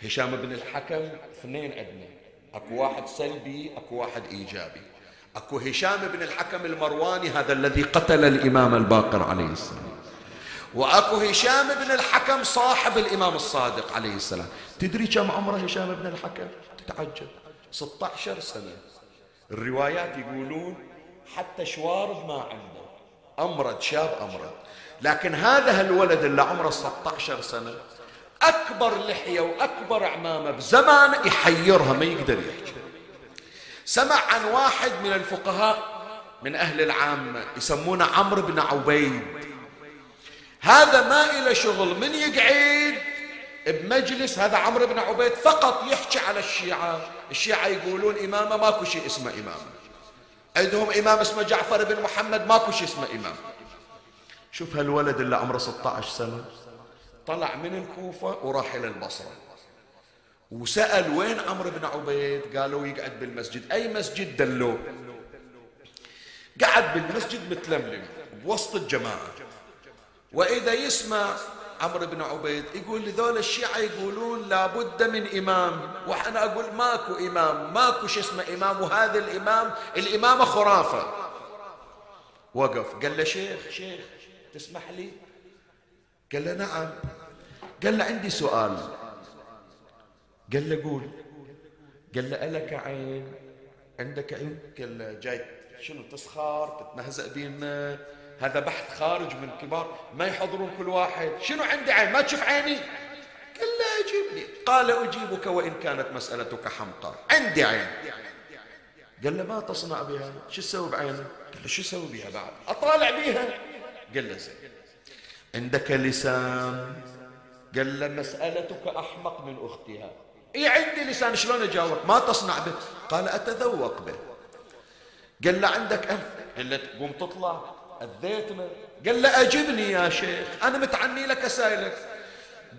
هشام بن الحكم اثنين عندنا أكو واحد سلبي أكو واحد إيجابي. أكو هشام بن الحكم المرواني هذا الذي قتل الإمام الباقر عليه السلام. وأكو هشام بن الحكم صاحب الإمام الصادق عليه السلام. تدري كم عمره هشام بن الحكم؟ تتعجب. 16 سنة. الروايات يقولون حتى شوارب ما عنده. امرد شاب امرد لكن هذا الولد اللي عمره 16 سنة أكبر لحية وأكبر عمامة بزمان يحيرها ما يقدر يحكي. سمع عن واحد من الفقهاء من أهل العامه يسمونه عمرو بن عبيد. هذا ما إلى شغل من يقعد بمجلس هذا عمرو بن عبيد فقط يحكي على الشيعة. الشيعة يقولون إمامة ماكو شيء اسمه إمام. عندهم إمام اسمه جعفر بن محمد ماكو شيء اسمه إمام. شوف هالولد اللي عمره 16 سنة. طلع من الكوفة وراح إلى البصرة. وسأل وين عمرو بن عبيد؟ قالوا يقعد بالمسجد. أي مسجد دلوه؟ قعد بالمسجد متلملم بوسط الجماعة. وإذا يسمع عمرو بن عبيد يقول لذول الشيعة يقولون لابد من إمام. وأنا أقول ماكو إمام ماكو شو اسمه إمام. وهذا الإمام الإمامة خرافة. وقف قال له شيخ شيخ تسمح لي؟ قال له نعم. قال له عندي سؤال. قال له قول. قال له ألك عين؟ عندك عين؟ قال له جاي. شنو تسخر؟ تتمهزأ بينا هذا بحث خارج من كبار. ما يحضرون كل واحد. شنو عندي عين؟ ما تشوف عيني؟ قال لا أجيبني. قال أجيبك وإن كانت مسألتك حمقى عندي عين. قال له ما تصنع بها؟ شو تسوي بعينك؟ قال له شو أسوي بها بعد؟ أطالع بها قال له زين. عندك لسان؟ قال له مسألتك أحمق من أختها. إي عندي لسان شلون اجاوبك ما تصنع به. قال أتذوق به. قال له عندك انف قال له تقوم تطلع. أذيتنا قال له أجبني يا شيخ أنا متعني لك أسائلك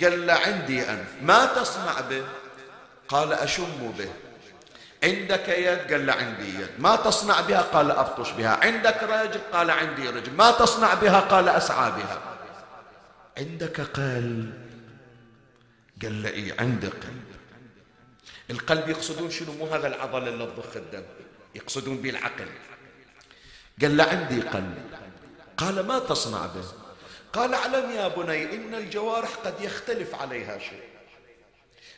قال له عندي أنف ما تصنع به. قال أشم به. عندك يد؟ قال له عندي يد. ما تصنع بها؟ قال أبطش بها. عندك رجل؟ قال عندي رجل. ما تصنع بها؟ قال أسعى بها. عندك قلب. قال له إيه عندي قلب. القلب يقصدون شنو؟ مو هذا العضل اللي تضخ الدم يقصدون به العقل. قال له عندي قلب. قال ما تصنع به؟ قال اعلم يا بني إن الجوارح قد يختلف عليها شيء.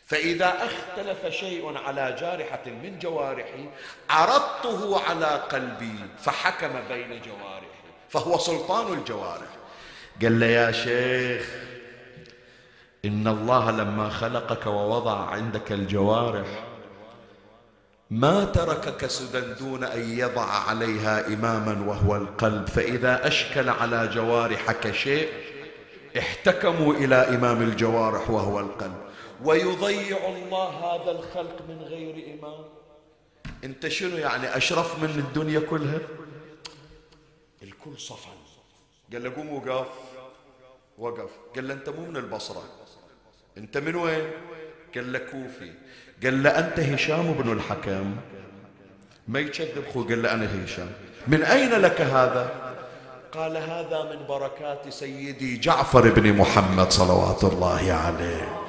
فإذا اختلف شيء على جارحة من جوارحي عرضته على قلبي فحكم بين جوارحي فهو سلطان الجوارح. قال له يا شيخ إن الله لما خلقك ووضع عندك الجوارح ما تركك سدى دون أن يضع عليها إماما وهو القلب. فإذا أشكل على جوارحك شيء احتكموا إلى إمام الجوارح وهو القلب. ويضيع الله هذا الخلق من غير إمام. أنت شنو يعني أشرف من الدنيا كلها؟ الكل صفا قال له قوم وقف. وقف. قال له أنت مو من البصرة. أنت من وين؟ قال له كوفي. قال له أنت هشام بن الحكم. ما يكذب خو قال له أنا هشام. من أين لك هذا؟ قال هذا من بركات سيدي جعفر بن محمد صلوات الله عليه.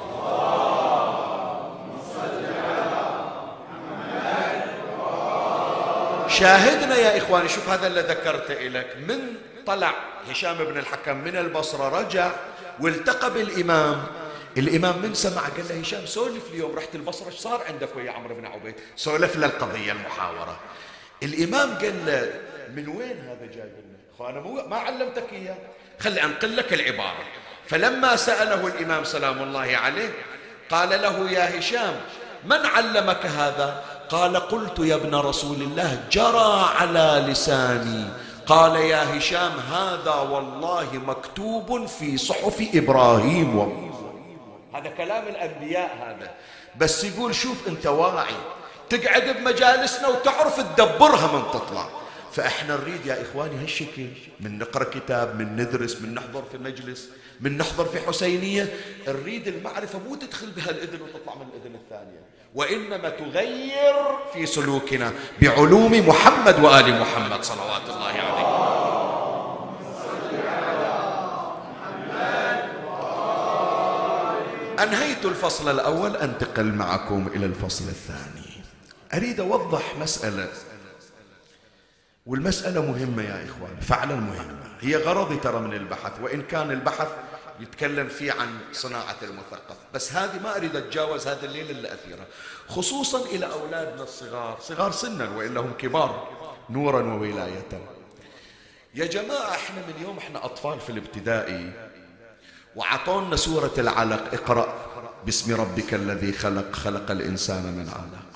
شاهدنا يا إخواني شوف هذا اللي ذكرته لك من طلع هشام بن الحكم من البصرة رجع والتقى بالإمام. الإمام من سمع قال له هشام سولف اليوم رحت البصرة إيش صار عندك ويا عمرو بن عبيد؟ سولف له القضية المحاورة. الإمام قال له من وين هذا جاي لنا أنا مو ما علمتك إياه. خلي أنقل لك العبارة. فلما سأله الإمام سلام الله عليه قال له يا هشام من علمك هذا؟ قال قلت يا ابن رسول الله جرى على لساني. قال يا هشام هذا والله مكتوب في صحف إبراهيم. هذا كلام الأنبياء هذا. بس يقول شوف أنت واعي. تقعد بمجالسنا وتعرف تدبرها من تطلع. فإحنا نريد يا إخواني هالشكل. من نقرأ كتاب من ندرس من نحضر في مجلس من نحضر في حسينية. نريد المعرفة مو تدخل بها الاذن وتطلع من الإذن الثانية. وإنما تغير في سلوكنا بعلوم محمد وآل محمد صلوات الله عليه. أنهيت الفصل الأول أنتقل معكم إلى الفصل الثاني. أريد أوضح مسألة. والمسألة مهمة يا إخوان فعلا مهمة. هي غرضي ترى من البحث وإن كان البحث يتكلم فيه عن صناعة المثقف. بس هذه ما أريد أتجاوز هذا الليل إلا أثيرة خصوصا إلى أولادنا الصغار. صغار سنا وإلا هم كبار نورا وولاية. يا جماعة إحنا من يوم إحنا أطفال في الابتدائي وعطونا سورة العلق. اقرأ باسم ربك الذي خلق خلق الإنسان من علق.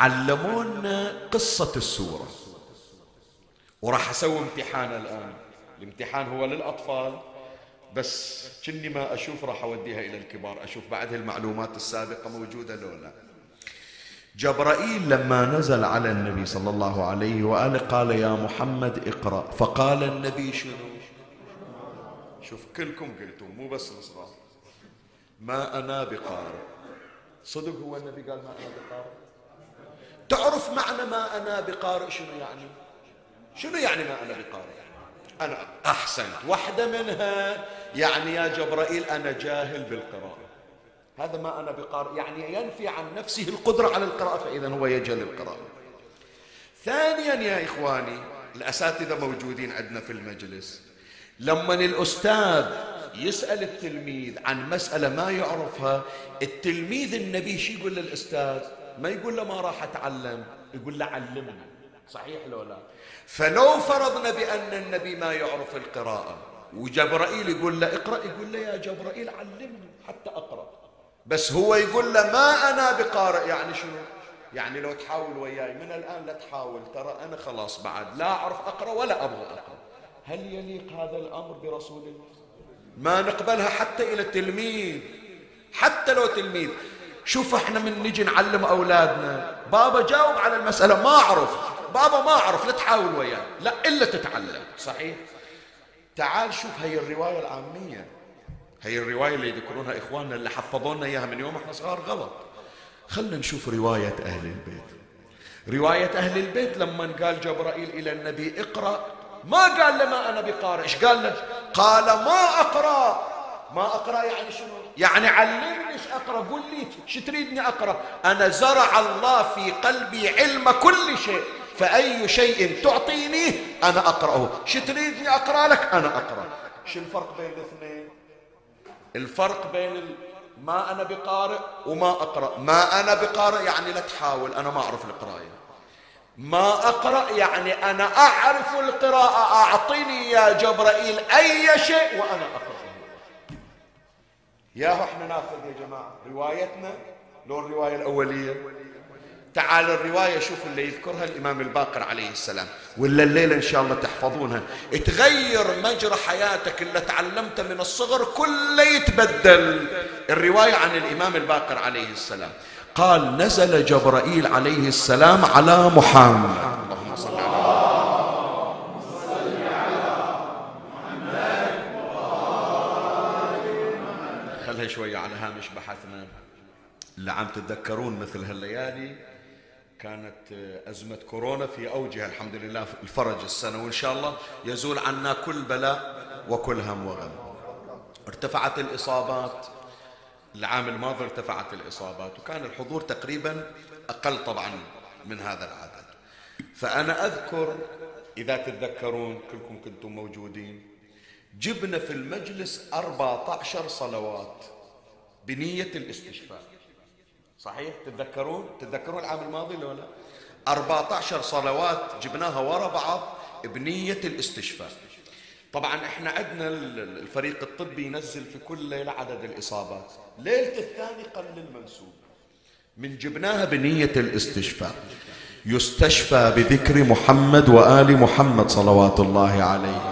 علمونا قصة السورة. وراح أسوي امتحان الآن. الامتحان هو للأطفال بس كني ما أشوف راح أوديها إلى الكبار أشوف بعد المعلومات السابقة موجودة لو لا. جبرائيل لما نزل على النبي صلى الله عليه وآله قال يا محمد اقرأ فقال النبي شنو؟ شوف كلكم قلتوا مو بس الصغار ما أنا بقارئ. صدق هو النبي قال ما أنا بقارئ؟ تعرف معنى ما أنا بقارئ شنو يعني؟ شنو يعني ما أنا بقارئ؟ أنا أحسنت. واحدة منها يعني يا جبرائيل أنا جاهل بالقراءة. هذا ما أنا بقارئ يعني ينفي عن نفسه القدرة على القراءة فإذا هو يجهل القراءة. ثانيا يا إخواني الأساتذة موجودين عندنا في المجلس. لما الأستاذ يسأل التلميذ عن مسألة ما يعرفها التلميذ النبي شو يقول للأستاذ؟ ما يقول له ما راح أتعلم يقول له علمني. صحيح لو لا؟ فلو فرضنا بأن النبي ما يعرف القراءة وجبرائيل يقول له اقرأ يقول له يا جبرائيل علمني حتى أقرأ. بس هو يقول له ما أنا بقارئ يعني شنو؟ يعني لو تحاول وياي من الآن لا تحاول ترى أنا خلاص بعد لا أعرف أقرأ ولا أبغى أقرأ. هل يليق هذا الأمر برسول الله؟ ما نقبلها حتى إلى التلميذ حتى لو تلميذ. شوف إحنا من نجي نعلم أولادنا. بابا جاوب على المسألة ما أعرف. بابا ما أعرف لا تحاول وياه لا إلا تتعلم. صحيح؟ تعال شوف هي الرواية العامية. هي الرواية اللي يذكرونها إخواننا اللي حفظونا إياها من يوم إحنا صغار غلط. خلنا نشوف رواية أهل البيت. رواية أهل البيت لما قال جبرائيل إلى النبي اقرأ. ما قال له ما أنا بقارئ إيش قال له؟ قال ما أقرأ. ما أقرأ يعني شنو؟ يعني علمني إيش أقرأ. قل لي شو تريدني أقرأ؟ أنا زرع الله في قلبي علم كل شيء. فأي شيء تعطيني أنا أقرأه. شو تريدني أقرأ لك؟ أنا أقرأ. شو الفرق بين الاثنين؟ الفرق بين. ما أنا بقارئ وما أقرأ. ما أنا بقارئ يعني لا تحاول أنا ما أعرف القراية. ما أقرأ يعني أنا أعرف القراءة. اعطني يا جبرائيل أي شيء وأنا اقرا ياهو إحنا ناخذ يا جماعة روايتنا لو الرواية الأولية. تعال الرواية شوف اللي يذكرها الإمام الباقر عليه السلام. ولا الليلة إن شاء الله تحفظونها. تغير مجرى حياتك اللي تعلمته من الصغر كله يتبدل. الرواية عن الإمام الباقر عليه السلام. قال نزل جبرائيل عليه السلام على محمد. اللهم صل على خلها شوية على هامش بحثنا. اللي عم تتذكرون مثل هالليالي؟ كانت أزمة كورونا في أوجها الحمد لله الفرج السنة وإن شاء الله يزول عنا كل بلاء وكل هم وغم. ارتفعت الإصابات العام الماضي ارتفعت الإصابات وكان الحضور تقريبا أقل طبعا من هذا العدد. فأنا أذكر إذا تتذكرون كلكم كنتم موجودين جبنا في المجلس 14 صلوات بنية الاستشفاء. صحيح؟ تتذكرون؟ تتذكرون العام الماضي ولا لا؟ 14 صلوات جبناها ورا بعض بنية الاستشفاء. طبعا إحنا عندنا الفريق الطبي ينزل في كل ليلة عدد الإصابات. ليلة الثاني قل المنسوب. من جبناها بنية الاستشفاء. يستشفى بذكر محمد وآل محمد صلوات الله عليه.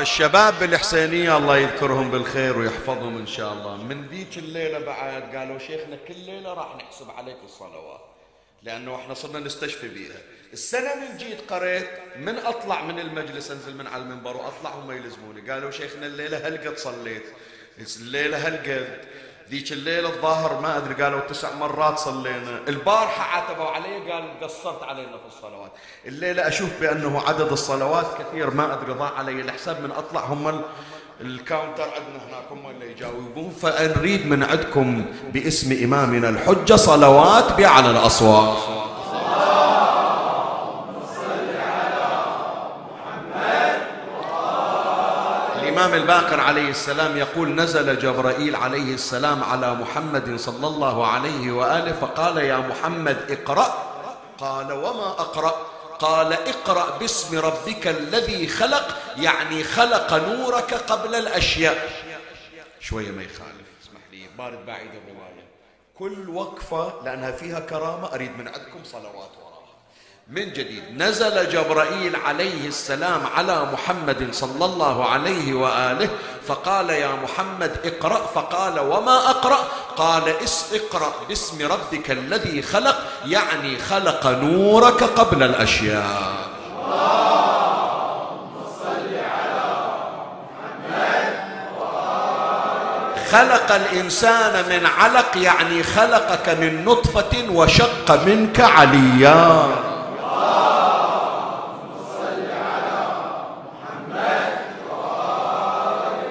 فالشباب بالحسينية الله يذكرهم بالخير ويحفظهم إن شاء الله. من ذيك الليلة بعد قالوا شيخنا كل ليلة راح نحسب عليك الصلوات لأنه إحنا صرنا نستشفي بيها. السنة من جيت قريت من أطلع من المجلس أنزل من على المنبر وأطلع هم يلزموني. قالوا شيخنا الليلة هل قد صليت الليلة هل قد ذيك الليلة الظاهر ما أدري قالوا تسع مرات صلينا. البارحة عاتبوا علي قال قصرت علينا في الصلوات. الليلة أشوف بأنه عدد الصلوات كثير ما أدري ضاع علي الحساب. من أطلع هم الكاونتر عندنا هناك هم اللي يجاوبون. فنريد من عندكم باسم إمامنا الحجة صلوات بأعلى الأصوات. الإمام الباقر عليه السلام يقول نزل جبرائيل عليه السلام على محمد صلى الله عليه وآله فقال يا محمد اقرأ. قال وما أقرأ؟ قال اقرأ باسم ربك الذي خلق يعني خلق نورك قبل الأشياء. شوية ما يخالف اسمح لي بارد بعيد الرواية. كل وقفة لأنها فيها كرامة أريد من عندكم صلوات. من جديد. نزل جبرائيل عليه السلام على محمد صلى الله عليه وآله فقال يا محمد اقرأ فقال وما أقرأ؟ قال اقرأ باسم ربك الذي خلق يعني خلق نورك قبل الأشياء. خلق الإنسان من علق يعني خلقك من نطفة وشق منك عليا.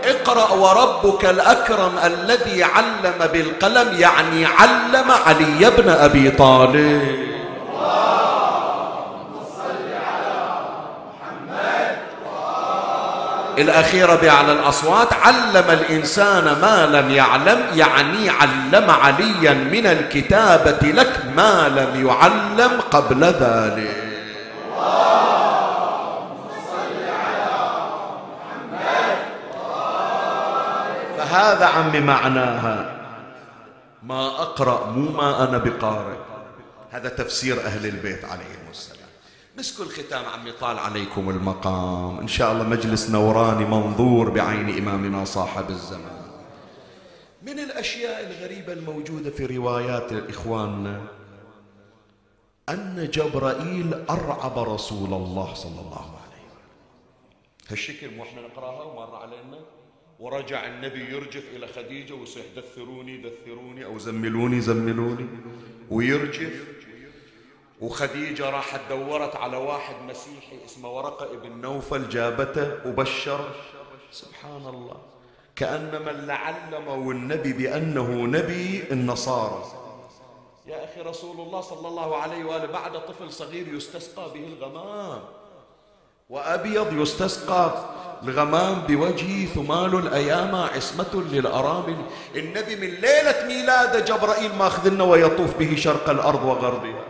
اقرأ وربك الأكرم الذي علم بالقلم يعني علم علي بن أبي طالب. الأخيرة بأعلى الأصوات علم الإنسان ما لم يعلم يعني علم عليا من الكتابة لك ما لم يعلم قبل ذلك. هذا عمي معناها. ما أقرأ مو ما أنا بقارئ. هذا تفسير أهل البيت عليهم السلام. مسكوا الختام عمي طال عليكم المقام. إن شاء الله مجلس نوراني منظور بعين إمامنا صاحب الزمان. من الأشياء الغريبة الموجودة في روايات إخواننا أن جبرائيل أرعب رسول الله صلى الله عليه وسلم. هالشكل مو إحنا نقراها ومر علينا؟ ورجع النبي يرجف إلى خديجة ويصيح دثروني دثروني أو زملوني زملوني ويرجف وخديجة راحت دورت على واحد مسيحي اسمه ورقة ابن نوفل جابته وبشر. سبحان الله كأنما اللي علموا النبي بأنه نبي النصارى. يا أخي رسول الله صلى الله عليه وآله بعد طفل صغير يستسقى به الغمام. وأبيض يستسقى الغمام بوجهه ثمال الأيام عصمة للأرامل النبي من ليلة ميلاده جبرائيل ماخذ لنا ويطوف به شرق الأرض وغربها.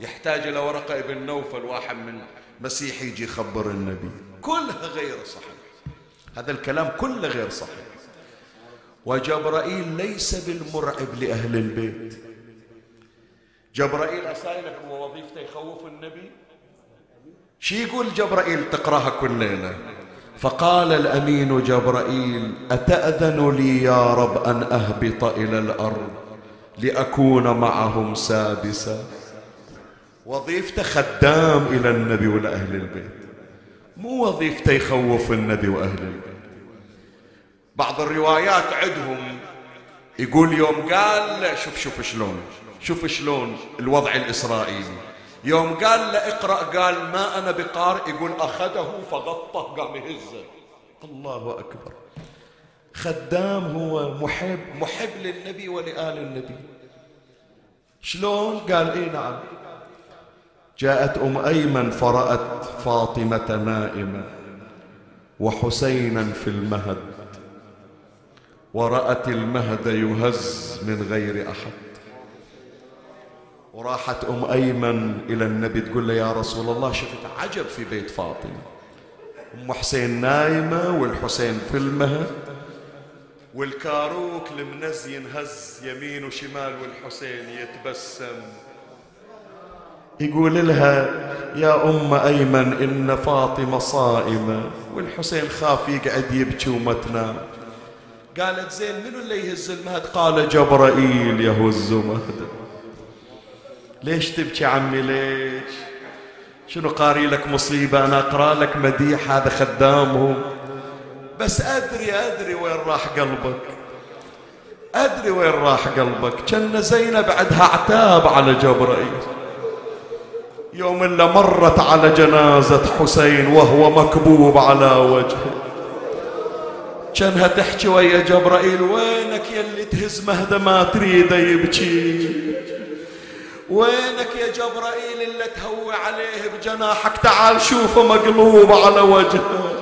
يحتاج إلى ورقة ابن نوفل واحد من مسيحي يجي يخبر النبي. كلها غير صحيح. هذا الكلام كله غير صحيح. وجبرائيل ليس بالمرعب لأهل البيت. جبرائيل أسائلك ووظيفته يخوف النبي؟ شي يقول جبرائيل؟ تقرأها كل ليلة فقال الأمين جبرائيل أتأذن لي يا رب أن أهبط إلى الأرض لأكون معهم سادسا؟ وظيفته خدام إلى النبي ولأهل البيت. مو وظيفته يخوف النبي وأهل البيت. بعض الروايات عندهم يقول يوم قال شوف شوف شلون شوف شلون الوضع الإسرائيلي. يوم قال له اقرأ. قال ما أنا بقارئ يقول أخذه فغطه قام يهزه. الله أكبر. خدام هو محب محب للنبي ولآل النبي. شلون؟ قال إي نعم. جاءت أم أيمن فرأت فاطمة نائمة وحسينا في المهد ورأت المهد يهز من غير أحد. وراحت أم أيمن إلى النبي تقول له يا رسول الله شفت عجب في بيت فاطمة. أم حسين نايمة والحسين في المهد والكاروك المنز ينهز يمين وشمال والحسين يتبسم. يقول لها يا أم أيمن إن فاطمة صائمة. والحسين خاف يقعد يبكي وما تنام قالت زين منو اللي يهز المهد قال جبرائيل يهز مهد. ليش تبكي عمي ليش؟ شنو قاري لك مصيبة؟ أنا أقرأ لك مديح هذا خدامهم بس أدري أدري وين راح قلبك. أدري وين راح قلبك. كأن زينب عندها عتاب على جبرائيل. يوم إلا مرت على جنازة حسين وهو مكبوب على وجهه. كانها تحكي ويا جبرائيل وينك يلي تهز مهده ما تريده يبكي؟ وينك يا جبرائيل اللي تهوي عليه بجناحك؟ تعال شوفه مقلوب على وجهه.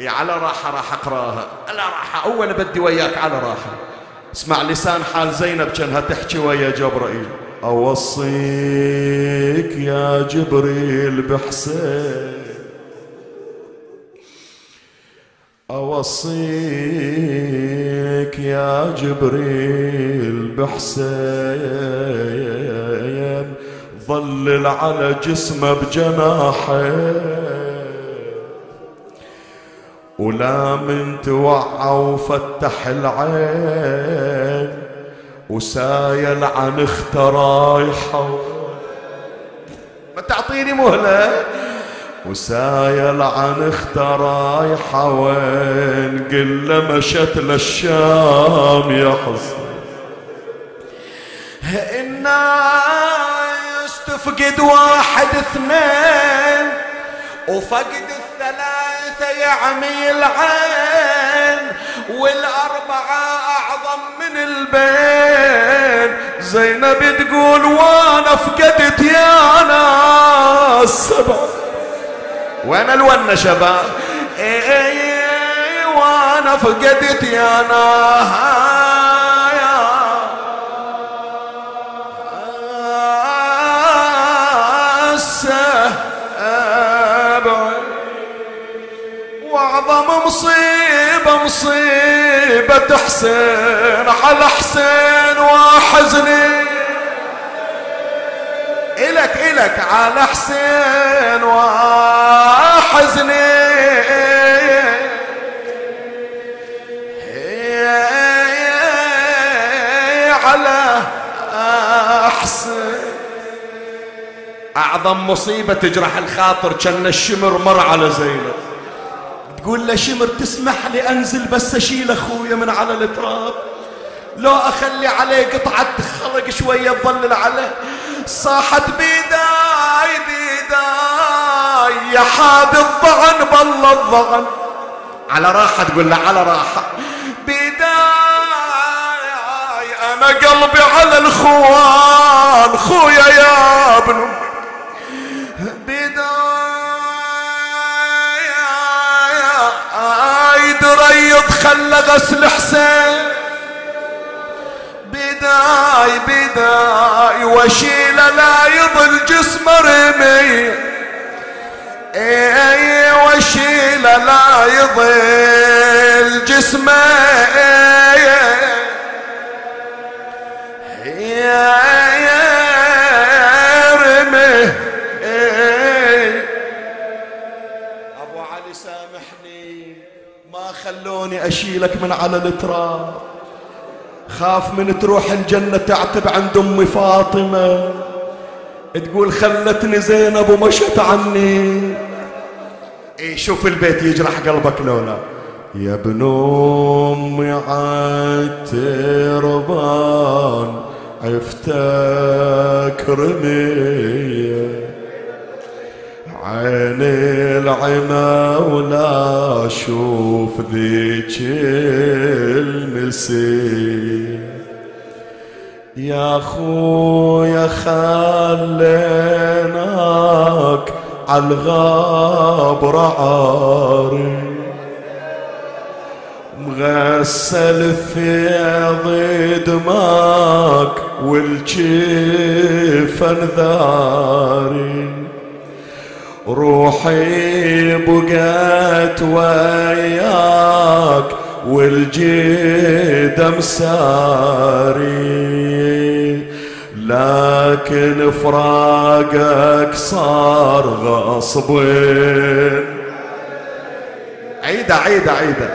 يا على راحة راح أقراها. على راحة أول بدي وياك على راحة. اسمع لسان حال زينب كانها تحكي ويا جبرائيل. أوصيك يا جبريل بحسين. أوصيك يا جبريل بحسين. ظلل على جسمه بجناحه ولا من توعى وفتح العين. وسايل عن اخترايحه ما تعطيني مهلة؟ وسايل عن اخترايحه وين قل مشت للشام يا حسين. الناس تفقد واحد اثنين وفقد الثلاثة يعمي العين. والأربعة أعظم من البين زينب تقول وأنا فقدت يا ناس سبع وين الونة شباب. إيه إيه وأنا فقدت يا ناس واعظم مصيبة مصيبة حسين على حسين وحزني. إلك إلك على حسين وحزني. على حسين. أعظم مصيبة تجرح الخاطر كان الشمر مر على زينب. تقول له شمر تسمح لي أنزل بس أشيل أخويا من على التراب. لو أخلي عليه قطعة خلق شوية تظلل عليه. صاحت بيداي بيداي يا حاد الضغن بالله الضغن. على راحة تقول له على راحة. بيداي أنا قلبي على الخوان خويا يا ابن خلى غسل حسين. بداي بداي وشيل لا يضل جسم رمي. اي وشيل لا يضل جسمه يا يا رمي. خلوني أشيلك من على التراب. خاف من تروح الجنة تعتب عند أمي فاطمة. تقول خلتني زينب ومشت عني. إيه شوف البيت يجرح قلبك لولا يا ابن امي عالتربان عفتك رمية. عين العمى ولا أشوف ذيك المسير يا خويا خليناك عالغابر عاري. مغسل في دماك والجفن ذاري. روحي بقت وياك والجيد مساري. لكن فراقك صار غصب عيدة عيدة عيدة.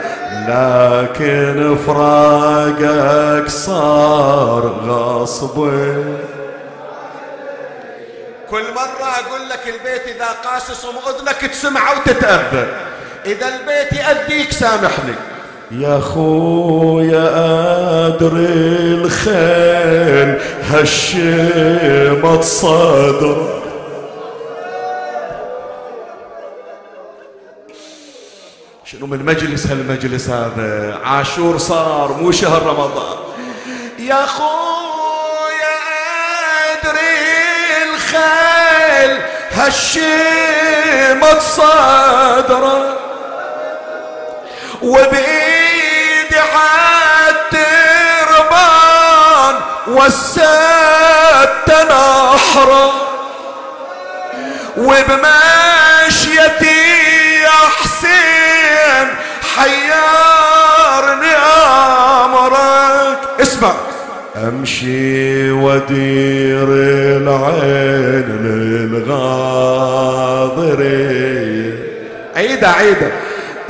لكن فراقك صار غصب كل مرة أقول لك البيت إذا قاسس أذنك تسمع وتتأذى إذا البيت يأذيك سامحني. يا خويا أدري الخيل هشمت صدر شنو من مجلس هالمجلس هذا؟ عاشور صار مو شهر رمضان. يا خويا الخيل هشمت صدره وبيدي عالتربان والسد نحره وبمشيتي يا حسين حيرني أمرك. اسمع. امشي ودير العين للغاضرين. عيدة عيدة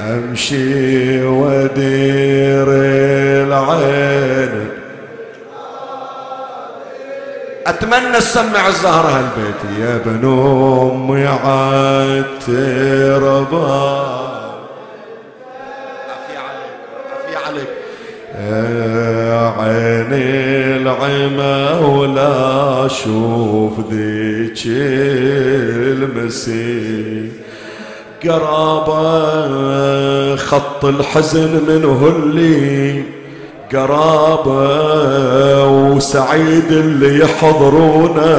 امشي ودير العين. أتمنى تسمع الزهرة هالبيت. يا ابن امي عالتربة عيني العمى ولا أشوف ذيك المسير قرابة خط الحزن منه اللي قرابة وسعيد اللي يحضرونا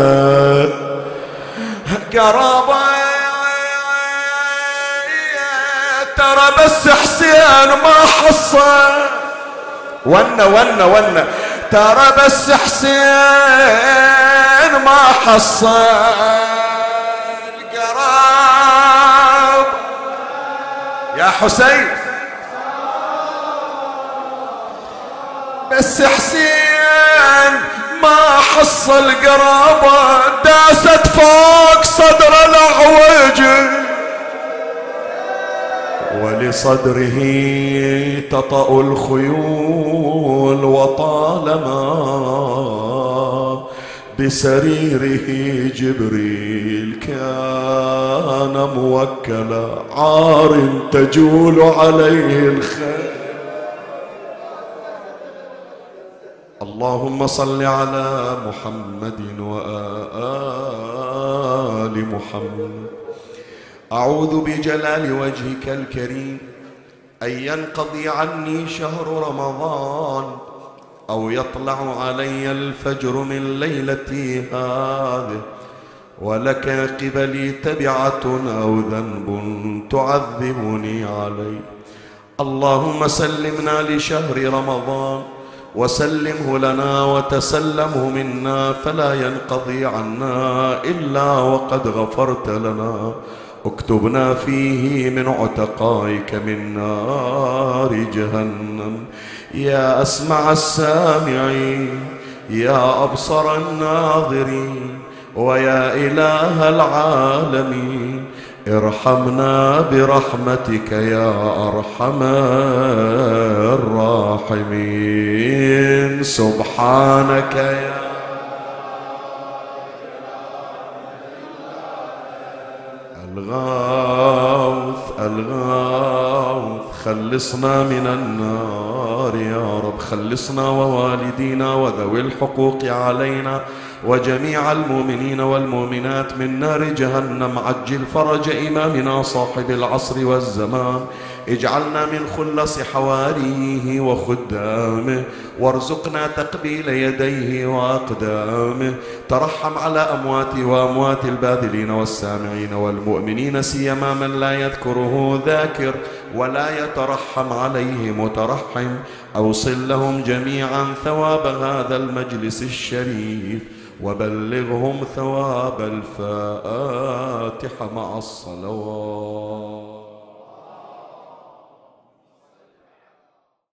قرابة ترى بس حسين ما حصل. ونا ونا ونا ترى بس حسين ما حصل قراب. يا حسين. بس حسين ما حصل قرابة داست فوق صدر الأعوج ولصدره تطأ الخيول وطالما بسريره جبريل كان موكلا عار تجول عليه الخيل اللهم صل على محمد وآل محمد. أعوذ بجلال وجهك الكريم أن ينقضي عني شهر رمضان أو يطلع علي الفجر من ليلتي هذه ولك قبلي تبعة أو ذنب تعذبني عليه. اللهم سلمنا لشهر رمضان وسلمه لنا وتسلمه منا فلا ينقضي عنا إلا وقد غفرت لنا. اكتبنا فيه من عتقائك من نار جهنم. يا أسمع السامعين يا أبصر الناظرين ويا إله العالمين. ارحمنا برحمتك يا أرحم الراحمين. سبحانك يا الغوث الغوث خلصنا من النار يا رب خلصنا ووالدينا وذوي الحقوق علينا. وجميع المؤمنين والمؤمنات من نار جهنم عجل فرج إمامنا صاحب العصر والزمان. اجعلنا من خلص حواريه وخدامه. وارزقنا تقبيل يديه وأقدامه. ترحم على امواتي وأموات الباذلين والسامعين والمؤمنين سيما من لا يذكره ذاكر ولا يترحم عليه مترحم. أوصل لهم جميعا ثواب هذا المجلس الشريف. وبلغهم ثواب الفاتحة مع الصلوات.